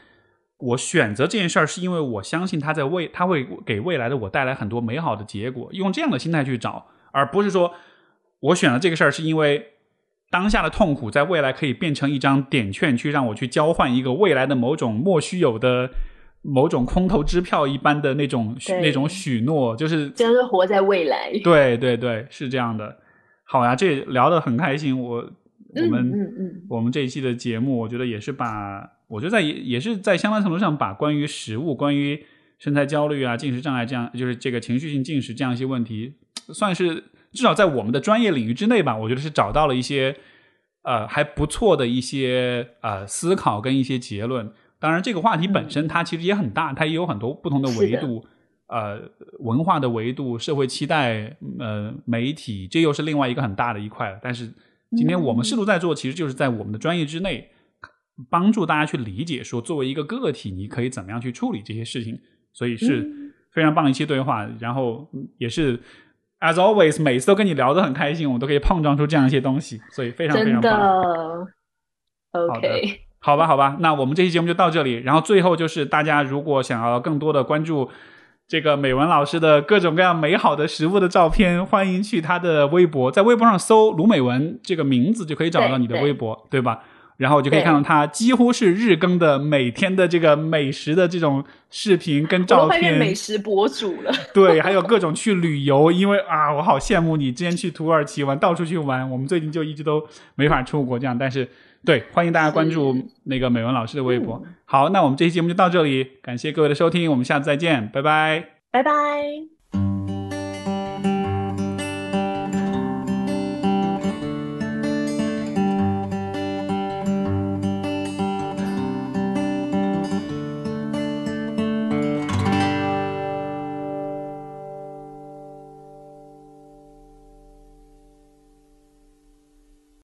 我选择这件事儿，是因为我相信他在未，他会给未来的我带来很多美好的结果。用这样的心态去找，而不是说我选了这个事儿，是因为当下的痛苦，在未来可以变成一张点券，去让我去交换一个未来的某种莫须有的。某种空头支票一般的那种那种许诺，就是真是活在未来。对对对，是这样的。好呀，这聊得很开心。我我们嗯嗯我们这一期的节目，我觉得也是把，我觉得在也也是在相当程度上把关于食物、关于身材焦虑啊、进食障碍这样，就是这个情绪性进食这样一些问题，算是至少在我们的专业领域之内吧，我觉得是找到了一些呃还不错的一些呃思考跟一些结论。当然，这个话题本身它其实也很大，它也有很多不同的维度，呃，文化的维度、社会期待、呃，媒体，这又是另外一个很大的一块了。但是今天我们试图在做，其实就是在我们的专业之内，帮助大家去理解，说作为一个个体，你可以怎么样去处理这些事情。所以是非常棒的一期对话，然后也是 as always，每次都跟你聊得很开心，我们都可以碰撞出这样一些东西，所以非常非常棒。OK。好吧，好吧，那我们这期节目就到这里。然后最后就是，大家如果想要更多的关注这个美文老师的各种各样美好的食物的照片，欢迎去他的微博，在微博上搜“卢美文”这个名字就可以找到你的微博，对吧？然后我就可以看到他几乎是日更的每天的这个美食的这种视频跟照片，美食博主了。对，还有各种去旅游，因为啊，我好羡慕你之前去土耳其玩，到处去玩，我们最近就一直都没法出国这样，但是对，欢迎大家关注那个美文老师的微博。嗯好，那我们这期节目就到这里，感谢各位的收听，我们下次再见，拜拜。拜拜。